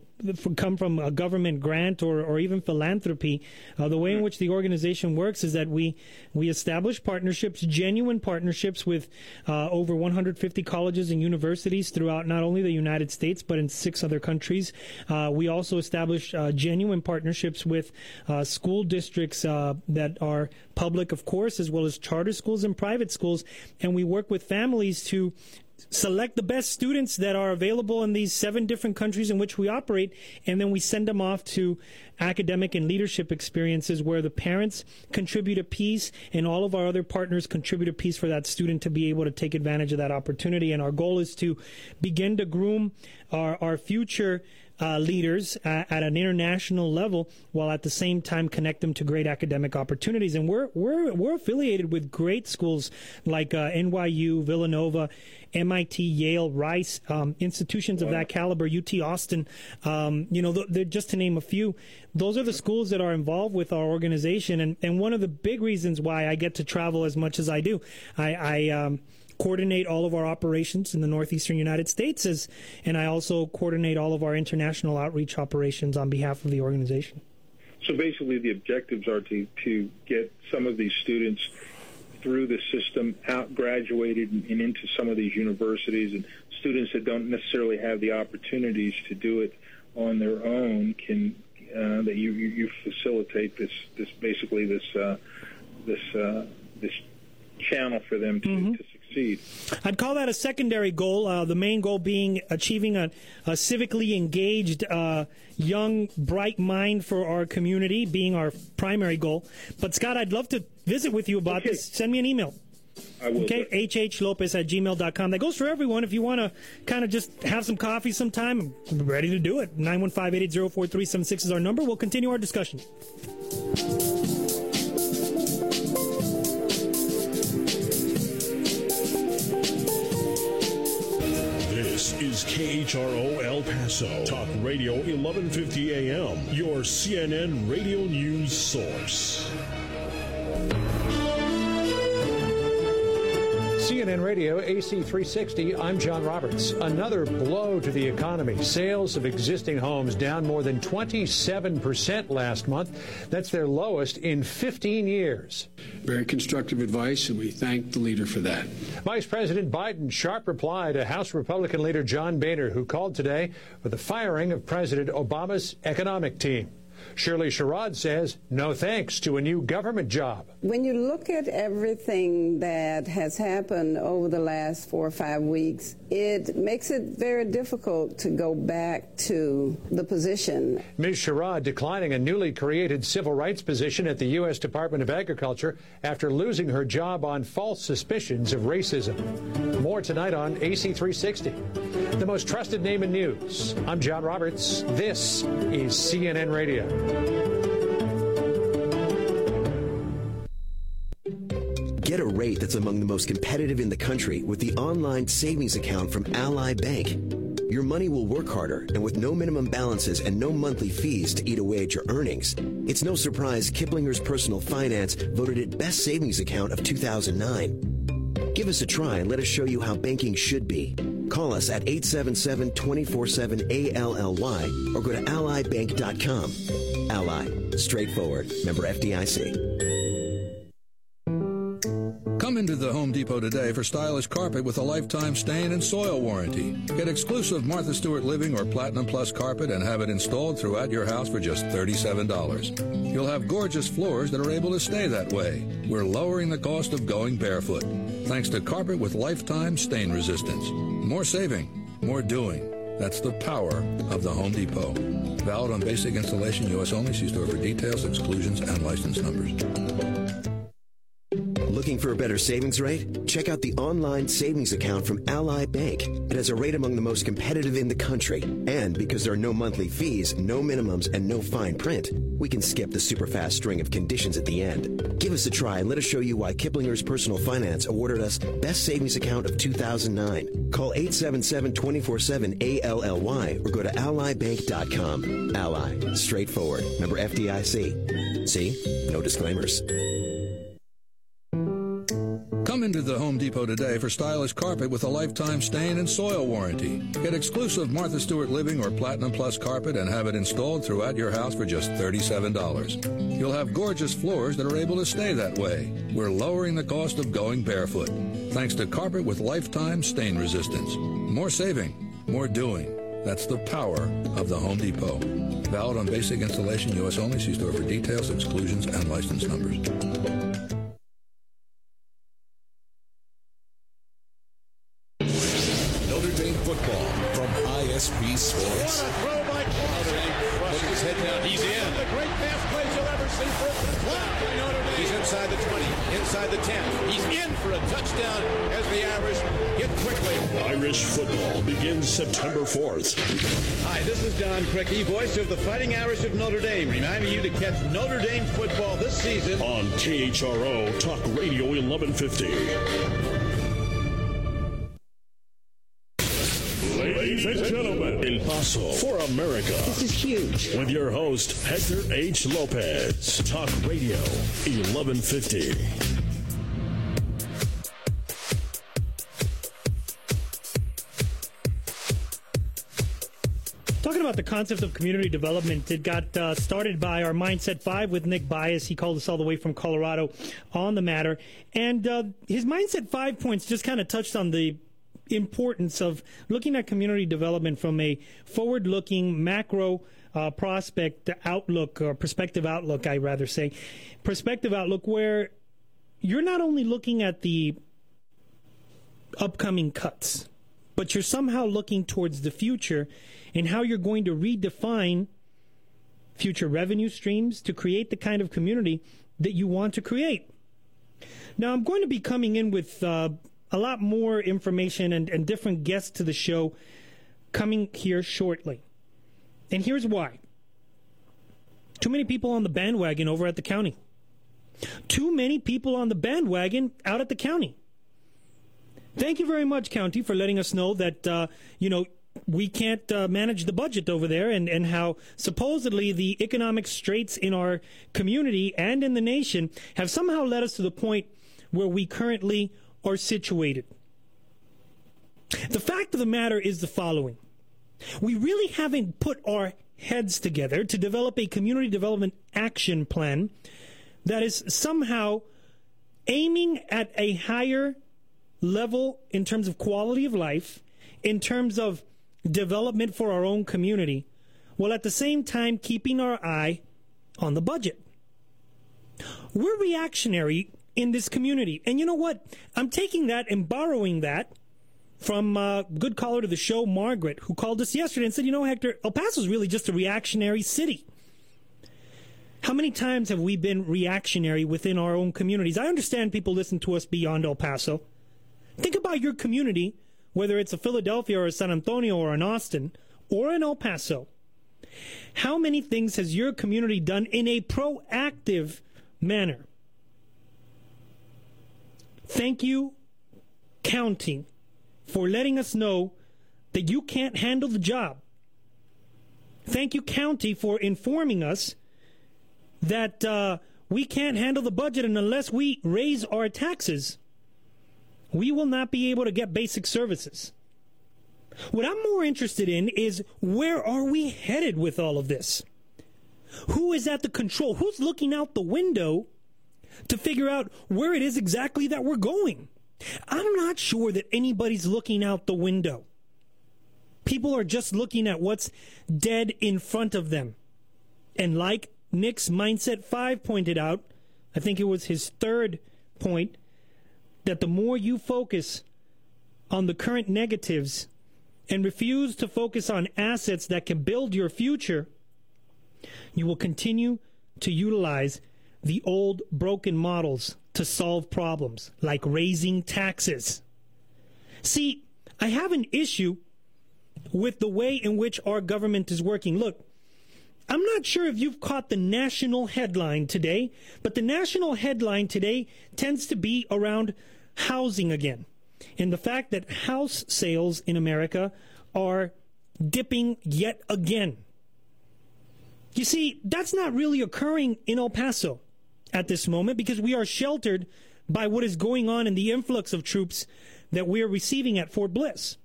come from a government grant or, or even philanthropy. Uh, the way in which the organization works is that we we establish partnerships, genuine partnerships with uh, over 150 colleges and universities throughout not only the United States but in six other countries. Uh, we also establish uh, genuine partnerships with uh, school districts uh, that are public, of course, as well as charter schools and private schools, and we work with families to select the best students that are available in these seven different countries in which we operate, and then we send them off to academic and leadership experiences where the parents contribute a piece and all of our other partners contribute a piece for that student to be able to take advantage of that opportunity. And our goal is to begin to groom our, our future uh, leaders at, at, an international level, while at the same time connect them to great academic opportunities. And we're we're we're affiliated with great schools like uh, NYU, Villanova, MIT, Yale, Rice, um, institutions of that caliber, UT Austin. Um, you know, th- just to name a few. Those are the schools that are involved with our organization, and and one of the big reasons why I get to travel as much as I do, I. I um, coordinate all of our operations in the northeastern United States, as, and I also coordinate all of our international outreach operations on behalf of the organization. So basically, the objectives are to, to get some of these students through the system, out graduated, and, and into some of these universities, and students that don't necessarily have the opportunities to do it on their own can uh, that you, you, you facilitate this this basically this uh, this uh, this channel for them to, mm-hmm. to succeed. I'd call that a secondary goal. Uh, the main goal being achieving a, a civically engaged, uh, young, bright mind for our community, being our primary goal. But Scott, I'd love to visit with you about okay. this. Send me an email. I will. Okay, hhlopez at gmail.com. That goes for everyone. If you want to kind of just have some coffee sometime, I'm ready to do it. 915 880 4376 is our number. We'll continue our discussion. Is KHRO El Paso, Talk Radio 1150 AM, your CNN radio news source. CNN Radio AC 360, I'm John Roberts. Another blow to the economy. Sales of existing homes down more than 27% last month. That's their lowest in 15 years. Very constructive advice, and we thank the leader for that. Vice President Biden's sharp reply to House Republican leader John Boehner, who called today for the firing of President Obama's economic team. Shirley Sherrod says no thanks to a new government job. When you look at everything that has happened over the last four or five weeks, it makes it very difficult to go back to the position. Ms. Sherrod declining a newly created civil rights position at the U.S. Department of Agriculture after losing her job on false suspicions of racism. More tonight on AC 360. The most trusted name in news. I'm John Roberts. This is CNN Radio. Get a rate that's among the most competitive in the country with the online savings account from Ally Bank. Your money will work harder, and with no minimum balances and no monthly fees to eat away at your earnings, it's no surprise Kiplinger's Personal Finance voted it Best Savings Account of 2009. Give us a try and let us show you how banking should be. Call us at 877 24 7 ALLY or go to allybank.com. Ally, straightforward, member FDIC. Come into the Home Depot today for stylish carpet with a lifetime stain and soil warranty. Get exclusive Martha Stewart Living or Platinum Plus carpet and have it installed throughout your house for just $37. You'll have gorgeous floors that are able to stay that way. We're lowering the cost of going barefoot thanks to carpet with lifetime stain resistance. More saving, more doing. That's the power of the Home Depot. Valid on basic installation, U.S. only. See store for details, exclusions, and license numbers. Looking for a better savings rate? Check out the online savings account from Ally Bank. It has a rate among the most competitive in the country. And because there are no monthly fees, no minimums, and no fine print, we can skip the super fast string of conditions at the end. Give us a try and let us show you why Kiplinger's Personal Finance awarded us Best Savings Account of 2009. Call 877 24 7 ALLY or go to allybank.com. Ally, straightforward. Member FDIC. See? No disclaimers. Come into the Home Depot today for stylish carpet with a lifetime stain and soil warranty. Get exclusive Martha Stewart Living or Platinum Plus carpet and have it installed throughout your house for just $37. You'll have gorgeous floors that are able to stay that way. We're lowering the cost of going barefoot thanks to carpet with lifetime stain resistance. More saving, more doing. That's the power of the Home Depot. Valid on basic installation, U.S. only. See store for details, exclusions, and license numbers. September 4th. Hi, this is Don Criqui, voice of the Fighting Irish of Notre Dame, reminding you to catch Notre Dame football this season on KHRO Talk Radio 1150. Ladies and gentlemen, El Paso for America. This is huge. With your host, Hector H. Lopez. Talk Radio 1150. Talking about the concept of community development, it got uh, started by our Mindset 5 with Nick Bias. He called us all the way from Colorado on the matter. And uh, his Mindset 5 points just kind of touched on the importance of looking at community development from a forward looking macro uh, prospect outlook or perspective outlook, I rather say. Perspective outlook where you're not only looking at the upcoming cuts, but you're somehow looking towards the future and how you're going to redefine future revenue streams to create the kind of community that you want to create. Now, I'm going to be coming in with uh, a lot more information and, and different guests to the show coming here shortly. And here's why too many people on the bandwagon over at the county. Too many people on the bandwagon out at the county. Thank you very much, County, for letting us know that, uh, you know, we can't uh, manage the budget over there and, and how supposedly the economic straits in our community and in the nation have somehow led us to the point where we currently are situated. The fact of the matter is the following. We really haven't put our heads together to develop a community development action plan that is somehow aiming at a higher level in terms of quality of life, in terms of development for our own community, while at the same time keeping our eye on the budget. We're reactionary in this community. And you know what? I'm taking that and borrowing that from uh, good caller to the show, Margaret, who called us yesterday and said, you know, Hector, El Paso is really just a reactionary city. How many times have we been reactionary within our own communities? I understand people listen to us beyond El Paso. Think about your community, whether it's a Philadelphia or a San Antonio or an Austin or an El Paso. How many things has your community done in a proactive manner? Thank you, county, for letting us know that you can't handle the job. Thank you, county, for informing us that uh, we can't handle the budget, unless we raise our taxes, we will not be able to get basic services. What I'm more interested in is where are we headed with all of this? Who is at the control? Who's looking out the window to figure out where it is exactly that we're going? I'm not sure that anybody's looking out the window. People are just looking at what's dead in front of them. And like Nick's Mindset 5 pointed out, I think it was his third point, that the more you focus on the current negatives and refuse to focus on assets that can build your future, you will continue to utilize the old broken models to solve problems, like raising taxes. See, I have an issue with the way in which our government is working. Look, I'm not sure if you've caught the national headline today, but the national headline today tends to be around housing again. And the fact that house sales in America are dipping yet again. You see, that's not really occurring in El Paso at this moment because we are sheltered by what is going on in the influx of troops that we are receiving at Fort Bliss.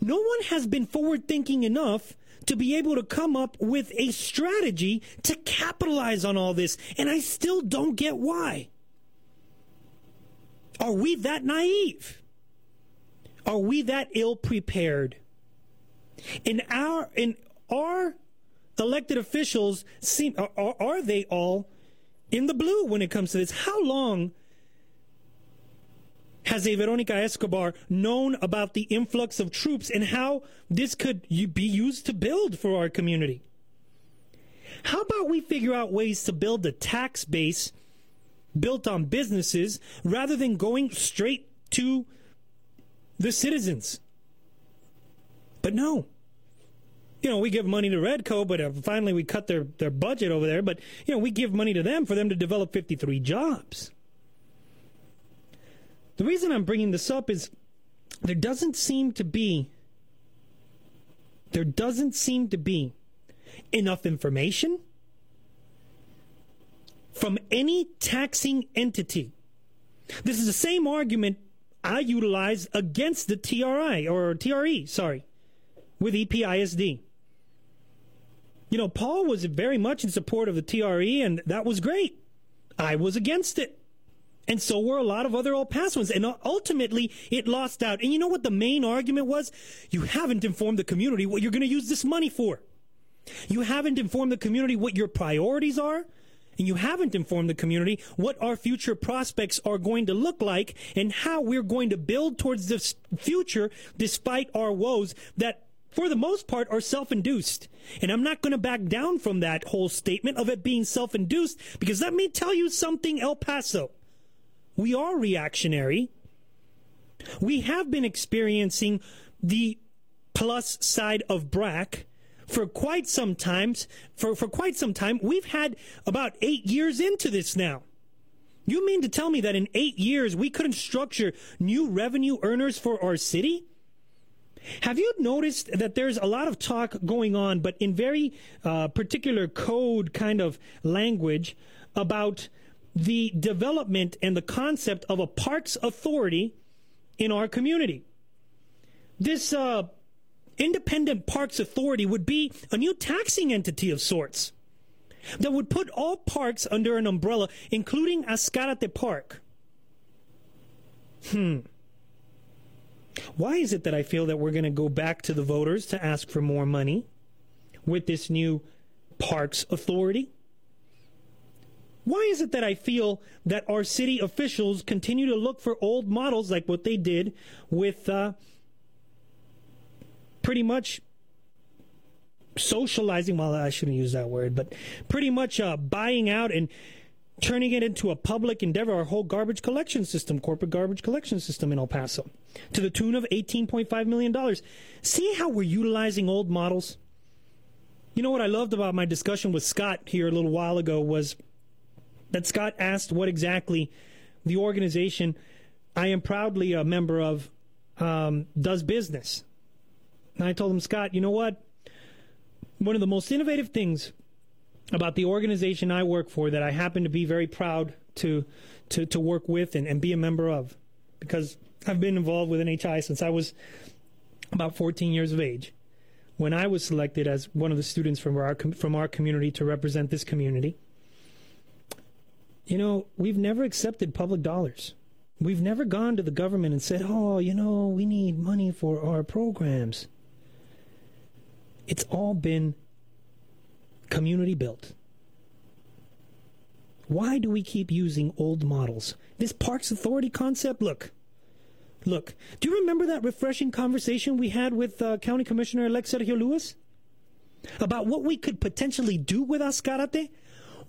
No one has been forward thinking enough to be able to come up with a strategy to capitalize on all this, and I still don't get why. Are we that naive? Are we that ill prepared? In our in our elected officials seem are, are they all in the blue when it comes to this. How long has a Veronica Escobar known about the influx of troops and how this could be used to build for our community? How about we figure out ways to build a tax base built on businesses rather than going straight to the citizens? But no, you know, we give money to REDCo, but uh, finally we cut their, their budget over there. But, you know, we give money to them for them to develop 53 jobs. The reason I'm bringing this up is there doesn't seem to be there doesn't seem to be enough information from any taxing entity. This is the same argument I utilize against the TRI or TRE, sorry, with EPISD you know, Paul was very much in support of the TRE, and that was great. I was against it. And so were a lot of other El Pasoans. And uh, ultimately, it lost out. And you know what the main argument was? You haven't informed the community what you're going to use this money for. You haven't informed the community what your priorities are. And you haven't informed the community what our future prospects are going to look like and how we're going to build towards this future despite our woes that for the most part, are self induced. And I'm not going to back down from that whole statement of it being self induced because let me tell you something, El Paso. We are reactionary. We have been experiencing the plus side of BRAC for quite some times. For, for quite some time, we've had about eight years into this now. You mean to tell me that in eight years we couldn't structure new revenue earners for our city? Have you noticed that there's a lot of talk going on, but in very uh, particular code kind of language about the development and the concept of a parks authority in our community? This uh, independent parks authority would be a new taxing entity of sorts that would put all parks under an umbrella, including Ascarate Park. Hmm. Why is it that I feel that we're going to go back to the voters to ask for more money with this new parks authority? Why is it that I feel that our city officials continue to look for old models like what they did with uh, pretty much socializing? Well, I shouldn't use that word, but pretty much uh, buying out and turning it into a public endeavor, our whole garbage collection system, corporate garbage collection system in El Paso, to the tune of $18.5 million. See how we're utilizing old models? You know what I loved about my discussion with Scott here a little while ago was that Scott asked what exactly the organization I am proudly a member of um, does business. And I told him, Scott, you know what? One of the most innovative things about the organization I work for that I happen to be very proud to to, to work with and, and be a member of because I've been involved with NHI since I was about 14 years of age. When I was selected as one of the students from our from our community to represent this community, you know, we've never accepted public dollars. We've never gone to the government and said, "Oh, you know, we need money for our programs." It's all been community built. Why do we keep using old models? This Parks Authority concept, look, look. Do you remember that refreshing conversation we had with uh, County Commissioner elect Sergio Lewis about what we could potentially do with Ascarate?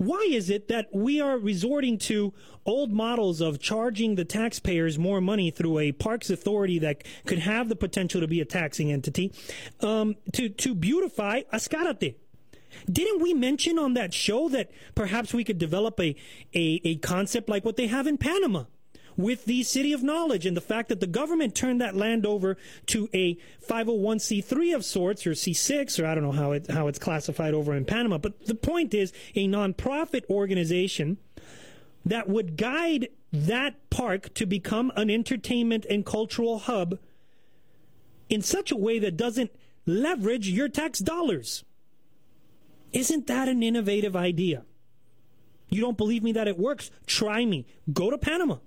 Why is it that we are resorting to old models of charging the taxpayers more money through a parks authority that could have the potential to be a taxing entity um, to to beautify Ascarate? Didn't we mention on that show that perhaps we could develop a, a, a concept like what they have in Panama? With the City of Knowledge and the fact that the government turned that land over to a 501c3 of sorts or C6 or I don't know how it how it's classified over in Panama but the point is a nonprofit organization that would guide that park to become an entertainment and cultural hub in such a way that doesn't leverage your tax dollars. Isn't that an innovative idea? You don't believe me that it works? Try me. Go to Panama.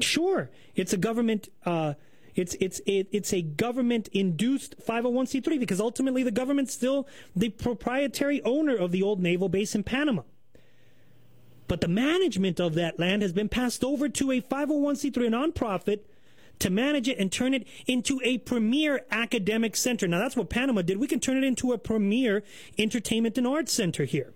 Sure, it's a government. Uh, it's it's it, it's a government induced 501c3 because ultimately the government's still the proprietary owner of the old naval base in Panama. But the management of that land has been passed over to a 501c3 nonprofit to manage it and turn it into a premier academic center. Now, that's what Panama did. We can turn it into a premier entertainment and arts center here.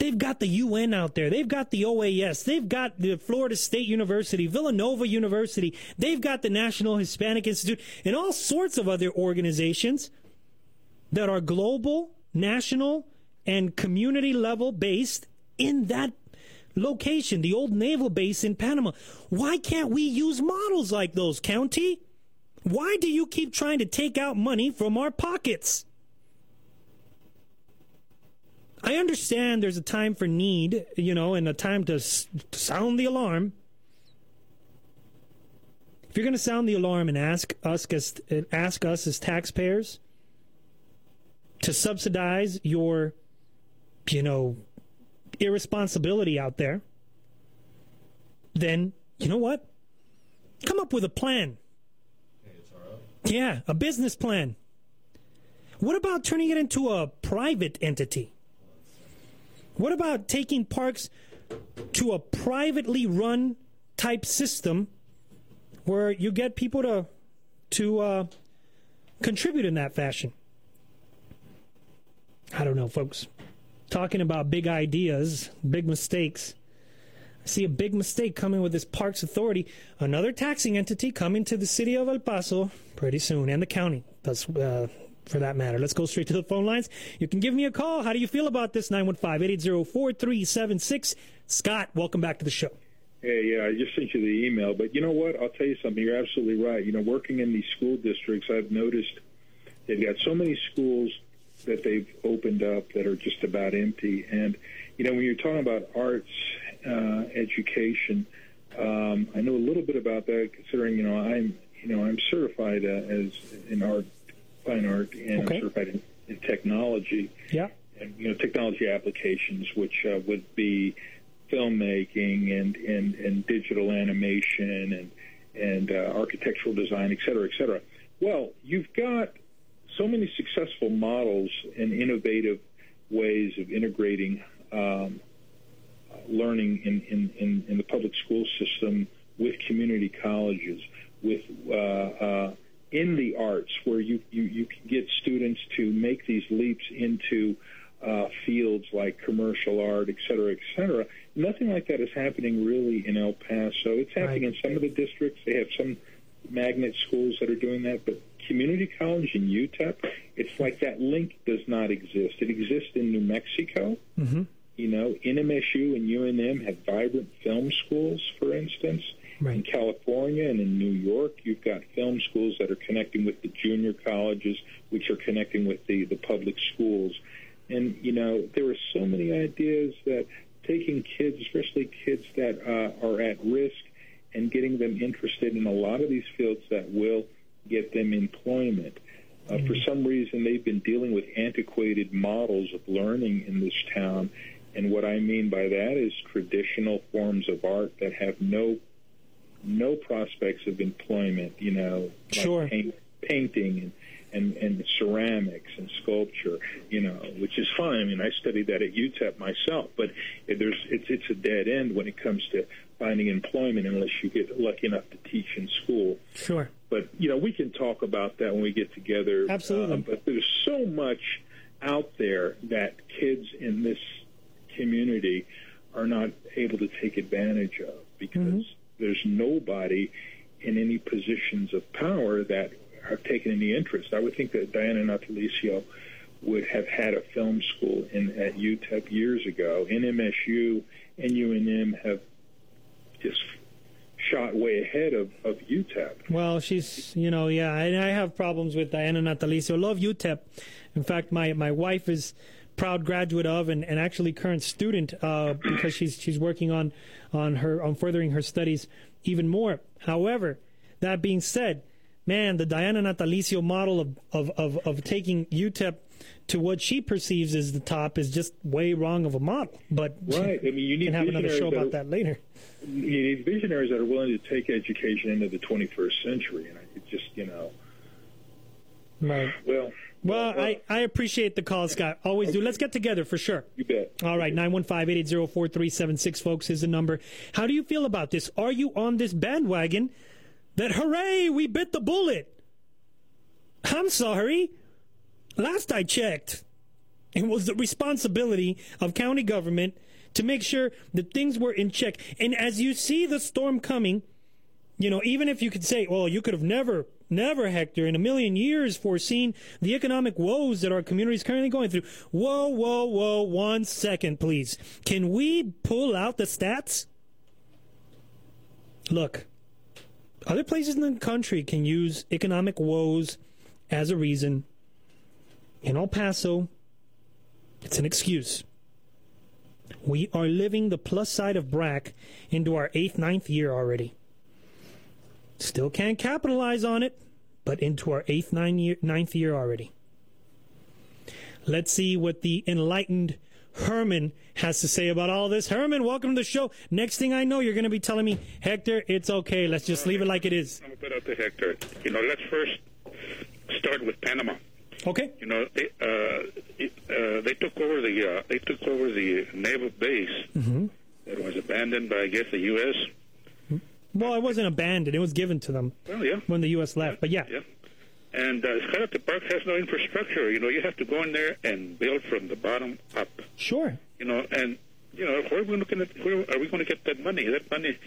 They've got the UN out there. They've got the OAS. They've got the Florida State University, Villanova University. They've got the National Hispanic Institute, and all sorts of other organizations that are global, national, and community level based in that location, the old naval base in Panama. Why can't we use models like those, County? Why do you keep trying to take out money from our pockets? I understand there's a time for need, you know, and a time to sound the alarm. If you're going to sound the alarm and ask us as ask us as taxpayers to subsidize your, you know, irresponsibility out there, then you know what? Come up with a plan. Yeah, a business plan. What about turning it into a private entity? What about taking parks to a privately run type system where you get people to to uh, contribute in that fashion? I don't know, folks talking about big ideas, big mistakes. I see a big mistake coming with this Parks Authority, another taxing entity coming to the city of El Paso pretty soon, and the county. That's uh, for that matter. Let's go straight to the phone lines. You can give me a call. How do you feel about this? 915-880-4376. Scott, welcome back to the show. Hey, yeah, I just sent you the email, but you know what? I'll tell you something. You're absolutely right. You know, working in these school districts, I've noticed they've got so many schools that they've opened up that are just about empty. And you know, when you're talking about arts uh, education, um, I know a little bit about that. Considering you know, I'm you know I'm certified uh, as in art, fine art, and Okay. Certified in, in technology. Yeah. And you know, technology applications, which uh, would be filmmaking and, and, and digital animation and and uh, architectural design, et cetera, et cetera. Well, you've got so many successful models and innovative ways of integrating um, learning in, in, in, in the public school system with community colleges, with uh, uh, in the arts, where you, you, you can get students to make these leaps into uh, fields like commercial art, et cetera, et cetera. Nothing like that is happening really in El Paso. It's happening in some of the districts. They have some magnet schools that are doing that, but community college in UTEP, it's like that link does not exist. It exists in New Mexico. Mm-hmm. You know, NMSU and UNM have vibrant film schools, for instance. In California and in New York, you've got film schools that are connecting with the junior colleges, which are connecting with the, the public schools. And, you know, there are so many ideas that taking kids, especially kids that uh, are at risk, and getting them interested in a lot of these fields that will get them employment. Uh, For some reason, they've been dealing with antiquated models of learning in this town. And what I mean by that is traditional forms of art that have no no prospects of employment, you know, like Sure. paint, painting and, and, and ceramics and sculpture, you know, which is fine. I mean, I studied that at UTEP myself, but it, there's it's it's a dead end when it comes to finding employment unless you get lucky enough to teach in school. Sure. But you know, we can talk about that when we get together. Absolutely. Uh, but there's so much out there that kids in this community are not able to take advantage of because there's nobody in any positions of power that have taken any interest. I would think that Diana Natalicio would have had a film school in at UTEP years ago. NMSU and UNM have just shot way ahead of, of UTEP. Well, she's, you know, yeah, and I have problems with Diana Natalicio. Love UTEP. In fact, my, my wife is proud graduate of and, and actually current student uh, because she's she's working on on her on furthering her studies even more. However, that being said, man, the Diana Natalicio model of, of, of, of taking UTEP to what she perceives as the top is just way wrong of a model. But Right. I mean, you need can have another show about that are- that later. You need visionaries that are willing to take education into the 21st century, and I it just, you know, Right. well, Well, I, I appreciate the call, Scott. Always do. Let's get together for sure. You bet. All right, 915-880-4376, folks, is the number. How do you feel about this? Are you on this bandwagon that, hooray, we bit the bullet? I'm sorry. Last I checked, it was the responsibility of county government to make sure that things were in check. And as you see the storm coming, you know, even if you could say, well, you could have never, never, Hector, in a million years foreseen the economic woes that our community is currently going through. Whoa, whoa, whoa, one second, please. Can we pull out the stats? Look, other places in the country can use economic woes as a reason. In El Paso, it's an excuse. We are living the plus side of BRAC into our eighth, ninth year already. Still can't capitalize on it, but into our eighth, nine year, ninth year already. Let's see what the enlightened Herman has to say about all this. Herman, welcome to the show. Next thing I know, you're going to be telling me, Hector, it's okay. Let's just leave it like it is. I'm put out to Hector. You know, let's first start with Panama. Okay. You know, they, uh, it, uh, they took over the uh, they took over the naval base Mm-hmm. that was abandoned by I guess the U.S. Well, it wasn't abandoned. It was given to them Well, yeah. when the U.S. left. But yeah. Yeah. And uh, it's kind of the Park has no infrastructure. You know, you have to go in there and build from the bottom up. Sure. You know, and you know, where are we looking at? where are we going to get that money? That money,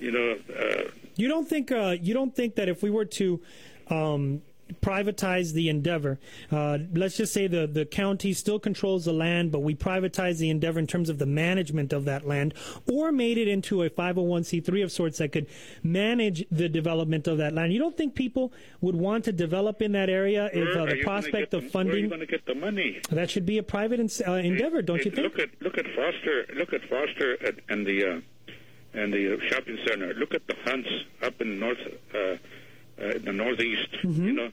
you know. Uh, You don't think uh, you don't think that if we were to um, privatize the endeavor, uh, let's just say the the county still controls the land, but we privatize the endeavor in terms of the management of that land, or made it into a 501c3 of sorts that could manage the development of that land. You don't think people would want to develop in that area if uh, the prospect of the- Where are funding you going to get the money? that should be a private uh, endeavor, don't you think? Look at look at Foster. Look at Foster and, and the uh, and the shopping center. Look at the hunts up in north uh, in the northeast. Mm-hmm. You know,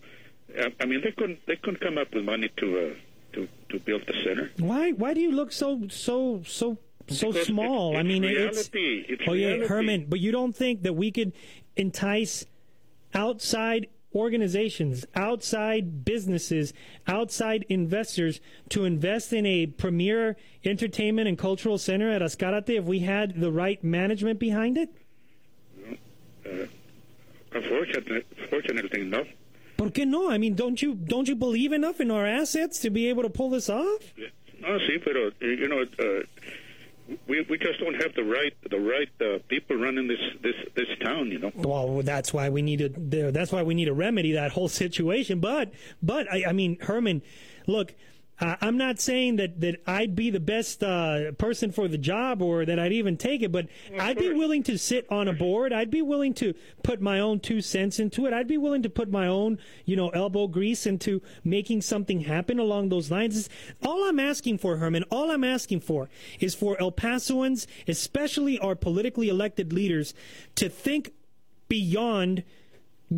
I, I mean they couldn't they couldn't come up with money to uh, to to build the center. Why why do you look so so so so Because small? it's- I mean, it's it's reality. It's oh yeah, reality. Herman. But you don't think that we could entice outside organizations, outside businesses, outside investors to invest in a premier entertainment and cultural center at Ascarate if we had the right management behind it? Uh, unfortunately, fortunately, no. ¿Por qué no? I mean, don't you don't you believe enough in our assets to be able to pull this off? No, sí, pero uh, you know, uh, we we just don't have the right the right uh, people running this this this town. You know. Well, that's why we need to. That's why we need to remedy that whole situation. But, but I, I mean, Herman, look. Uh, I'm not saying that, that I'd be the best uh, person for the job or that I'd even take it, but I'd be willing to sit on a board. I'd be willing to put my own two cents into it. I'd be willing to put my own, you know, elbow grease into making something happen along those lines. All I'm asking for, Herman, all I'm asking for is for El Pasoans, especially our politically elected leaders, to think beyond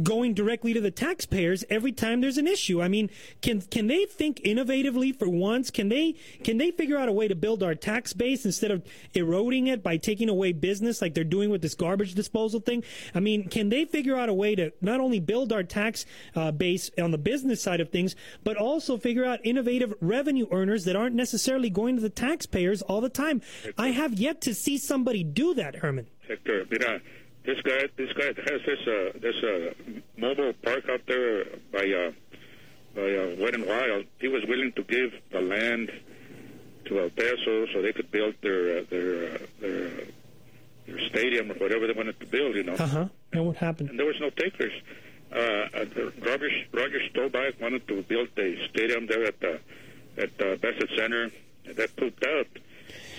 going directly to the taxpayers every time there's an issue. I mean, can can they think innovatively for once? Can they can they figure out a way to build our tax base instead of eroding it by taking away business like they're doing with this garbage disposal thing? I mean, can they figure out a way to not only build our tax uh, base on the business side of things, but also figure out innovative revenue earners that aren't necessarily going to the taxpayers all the time? I have yet to see somebody do that, Herman. Hector, mira, this guy, this guy has this uh, this uh, mobile park out there by uh, by uh, Wet and Wild. He was willing to give the land to El Paso so they could build their uh, their uh, their, uh, their stadium or whatever they wanted to build. You know, Uh huh. And what happened? and there was no takers. Uh, uh, Roger Roger Stolbach wanted to build a stadium there at the at uh, Bassett Center. That pooped out.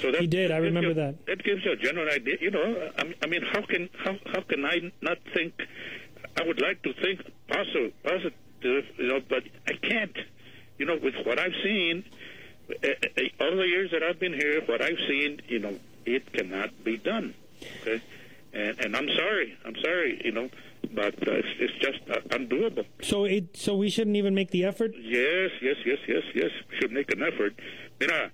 So that, He did. I remember you- that. That gives you a general idea. You know, I, I mean, how can how how can I not think? I would like to think positive, positive, you know, but I can't. You know, with what I've seen, uh, uh, all the years that I've been here, what I've seen, you know, it cannot be done. Okay, and and I'm sorry, I'm sorry, you know, but uh, it's, it's just uh, undoable. So it so we shouldn't even make the effort. Yes, yes, yes, yes, yes. We should make an effort. Mira,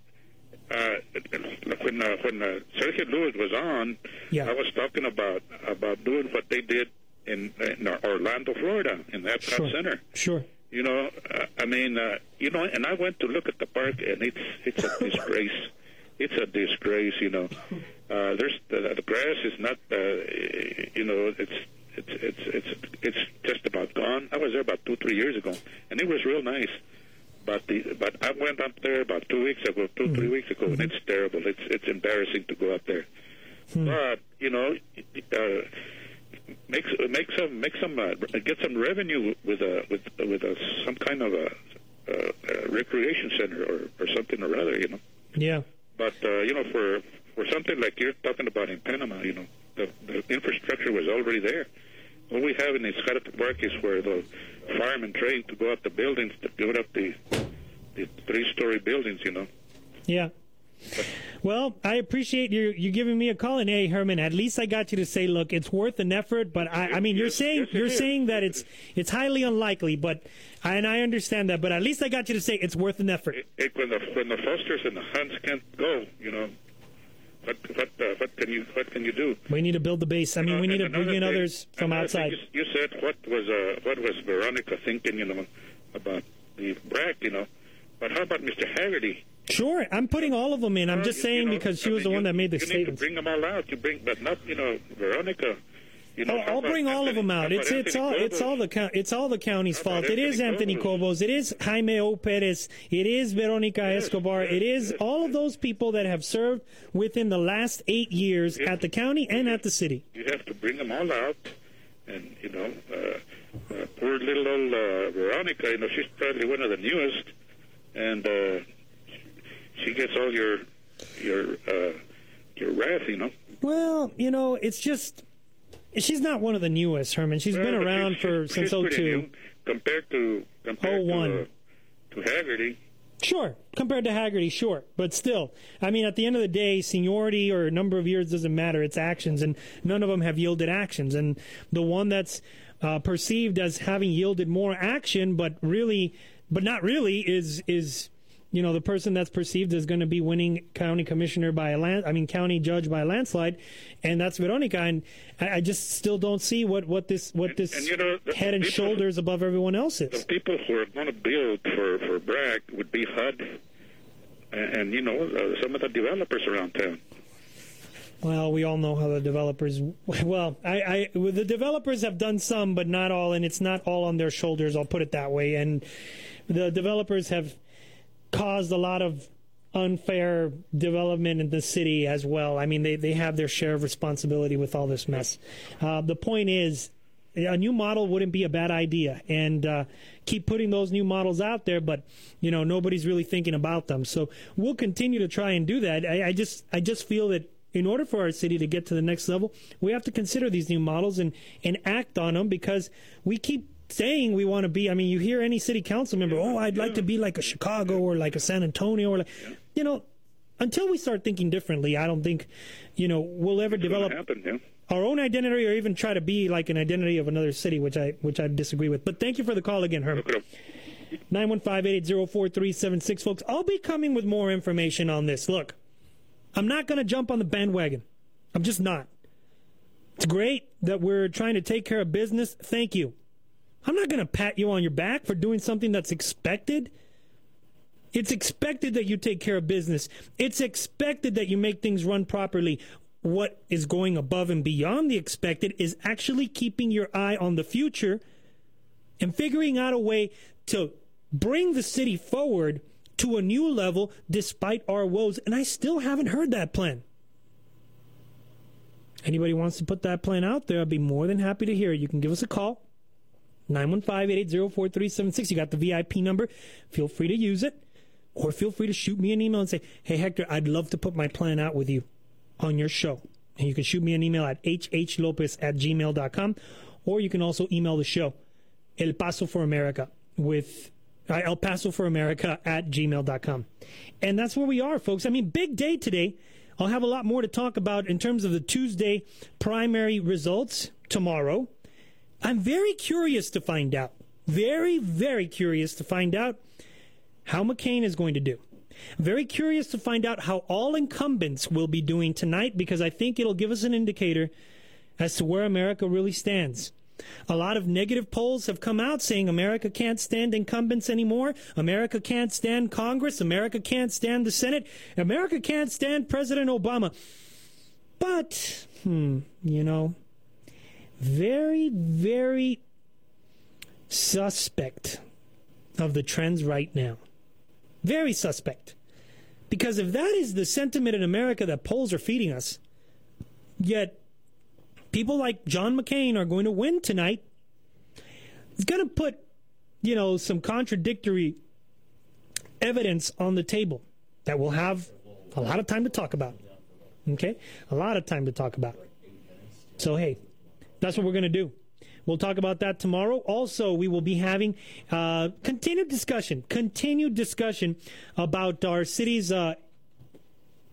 when uh, when uh, Sergio Lewis was on, I was talking about about doing what they did in, in Orlando, Florida, in the Epcot Sure. Center. Sure. You know, uh, I mean, uh, you know, and I went to look at the park, and it's it's a disgrace. It's a disgrace. You know, uh, there's the, the grass is not. Uh, you know, it's it's it's it's it's just about gone. I was there about two three years ago, and it was real nice. But the but I went up there about two weeks ago, 2 three weeks ago, and it's terrible. It's it's embarrassing to go up there. But you know, uh, make make some make some uh, get some revenue with a with with a some kind of a, uh a recreation center or or something or other. You know. Yeah. But uh, you know, for for something like you're talking about in Panama, you know, the, the infrastructure was already there. What we have in Ascarate Park is where the firemen train to go up the buildings to build up the the three-story buildings. You know. Yeah. Well, I appreciate you you giving me a call, and hey, Herman, at least I got you to say, look, it's worth an effort. But I, I mean, you're saying you're saying that it's it's highly unlikely, but and I understand that. But at least I got you to say it's worth an effort. It, when the when the Fosters and the Hunts can't go, you know, what what uh, what can you what can you do? We need to build the base. I mean, we need to bring in thing- others from outside. You, you said what was uh, what was Veronica thinking, you know, about the BRAC, you know, but how about Mr. Haggerty? Sure, I'm putting all of them in. I'm Well, just you- saying you know, because she I was the mean, one that made the statement. you to bring them all out. You bring, but not, you know, Veronica. You know, I'll, I'll bring all of them out. It's it's all it's all the it's all the county's fault. It is Anthony Cobos. It is Jaime O. Perez. It is Veronica Escobar. It is all of those people that have served within the last eight years at the county and at the city. You have to bring them all out, and you know, uh, uh, poor little old uh, Veronica. You know, she's probably one of the newest, and uh, she gets all your your uh, your wrath. You know. Well, you know, it's just she's not one of the newest, Herman. She's Well, been around she's- for she's since pretty 02. new compared to compared 01. to, uh, to Haggerty. Sure, compared to Haggerty, sure, but still, I mean, at the end of the day, seniority or number of years doesn't matter. It's actions, and none of them have yielded actions. And the one that's uh, perceived as having yielded more action, but really, but not really, is is you know the person that's perceived as going to be winning county commissioner by a land, I mean county judge by a landslide, and that's Veronica. And I, I just still don't see what what this what this and, you know, the- head and people- shoulders above everyone else is. The people who are going to build for for BRAC would be HUD, and, and you know uh, some of the developers around town. Well, we all know how the developers. Well, I, I well, the developers have done some, but not all, and it's not all on their shoulders. I'll put it that way. And the developers have caused a lot of unfair development in the city as well. I mean, they they have their share of responsibility with all this mess. Uh, the point is. A new model wouldn't be a bad idea, and uh, keep putting those new models out there. But you know, nobody's really thinking about them. So we'll continue to try and do that. I, I just, I just feel that in order for our city to get to the next level, we have to consider these new models and, and act on them because we keep saying we want to be. I mean, you hear any city council member, oh, I'd like to be like a Chicago or like a San Antonio or like, you know, until we start thinking differently, I don't think, you know, we'll ever develop Happen, yeah. our own identity or even try to be like an identity of another city, which I which I disagree with. But thank you for the call again, Herman. 915-880-4376, folks. I'll be coming with more information on this. Look, I'm not going to jump on the bandwagon. I'm just not. It's great that we're trying to take care of business. Thank you. I'm not going to pat you on your back for doing something that's expected. It's expected that you take care of business. It's expected that you make things run properly. What is going above and beyond the expected is actually keeping your eye on the future and figuring out a way to bring the city forward to a new level despite our woes. And I still haven't heard that plan. Anybody wants to put that plan out there, I'd be more than happy to hear it. You can give us a call. 915-880-4376. You got the VIP number. Feel free to use it. Or feel free to shoot me an email and say, hey, Hector, I'd love to put my plan out with you on your show. And you can shoot me an email at hhlopez at gmail.com. Or you can also email the show, El Paso for America, with uh, El Paso for America at gmail.com. And that's where we are, folks. I mean, big day today. I'll have a lot more to talk about in terms of the Tuesday primary results tomorrow. I'm very curious to find out, very, very curious to find out how McCain is going to do. Very curious to find out how all incumbents will be doing tonight because I think it'll give us an indicator as to where America really stands. A lot of negative polls have come out saying America can't stand incumbents anymore. America can't stand Congress. America can't stand the Senate. America can't stand President Obama. But, hmm, you know, very, very suspect of the trends right now. Very suspect. Because if that is the sentiment in America that polls are feeding us, yet people like John McCain are going to win tonight, it's going to put, you know, some contradictory evidence on the table that we'll have a lot of time to talk about. Okay? A lot of time to talk about. So, hey, that's what we're going to do. We'll talk about that tomorrow. Also, we will be having uh, continued discussion, continued discussion about our city's uh,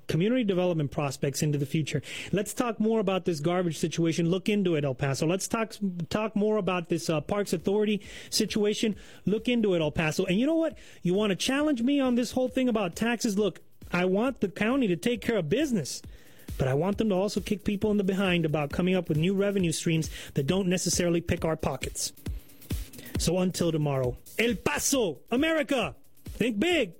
community development prospects into the future. Let's talk more about this garbage situation. Look into it, El Paso. Let's talk talk more about this uh, Parks Authority situation. Look into it, El Paso. And you know what? You want to challenge me on this whole thing about taxes? Look, I want the county to take care of business. But I want them to also kick people in the behind about coming up with new revenue streams that don't necessarily pick our pockets. So until tomorrow, El Paso, America, think big.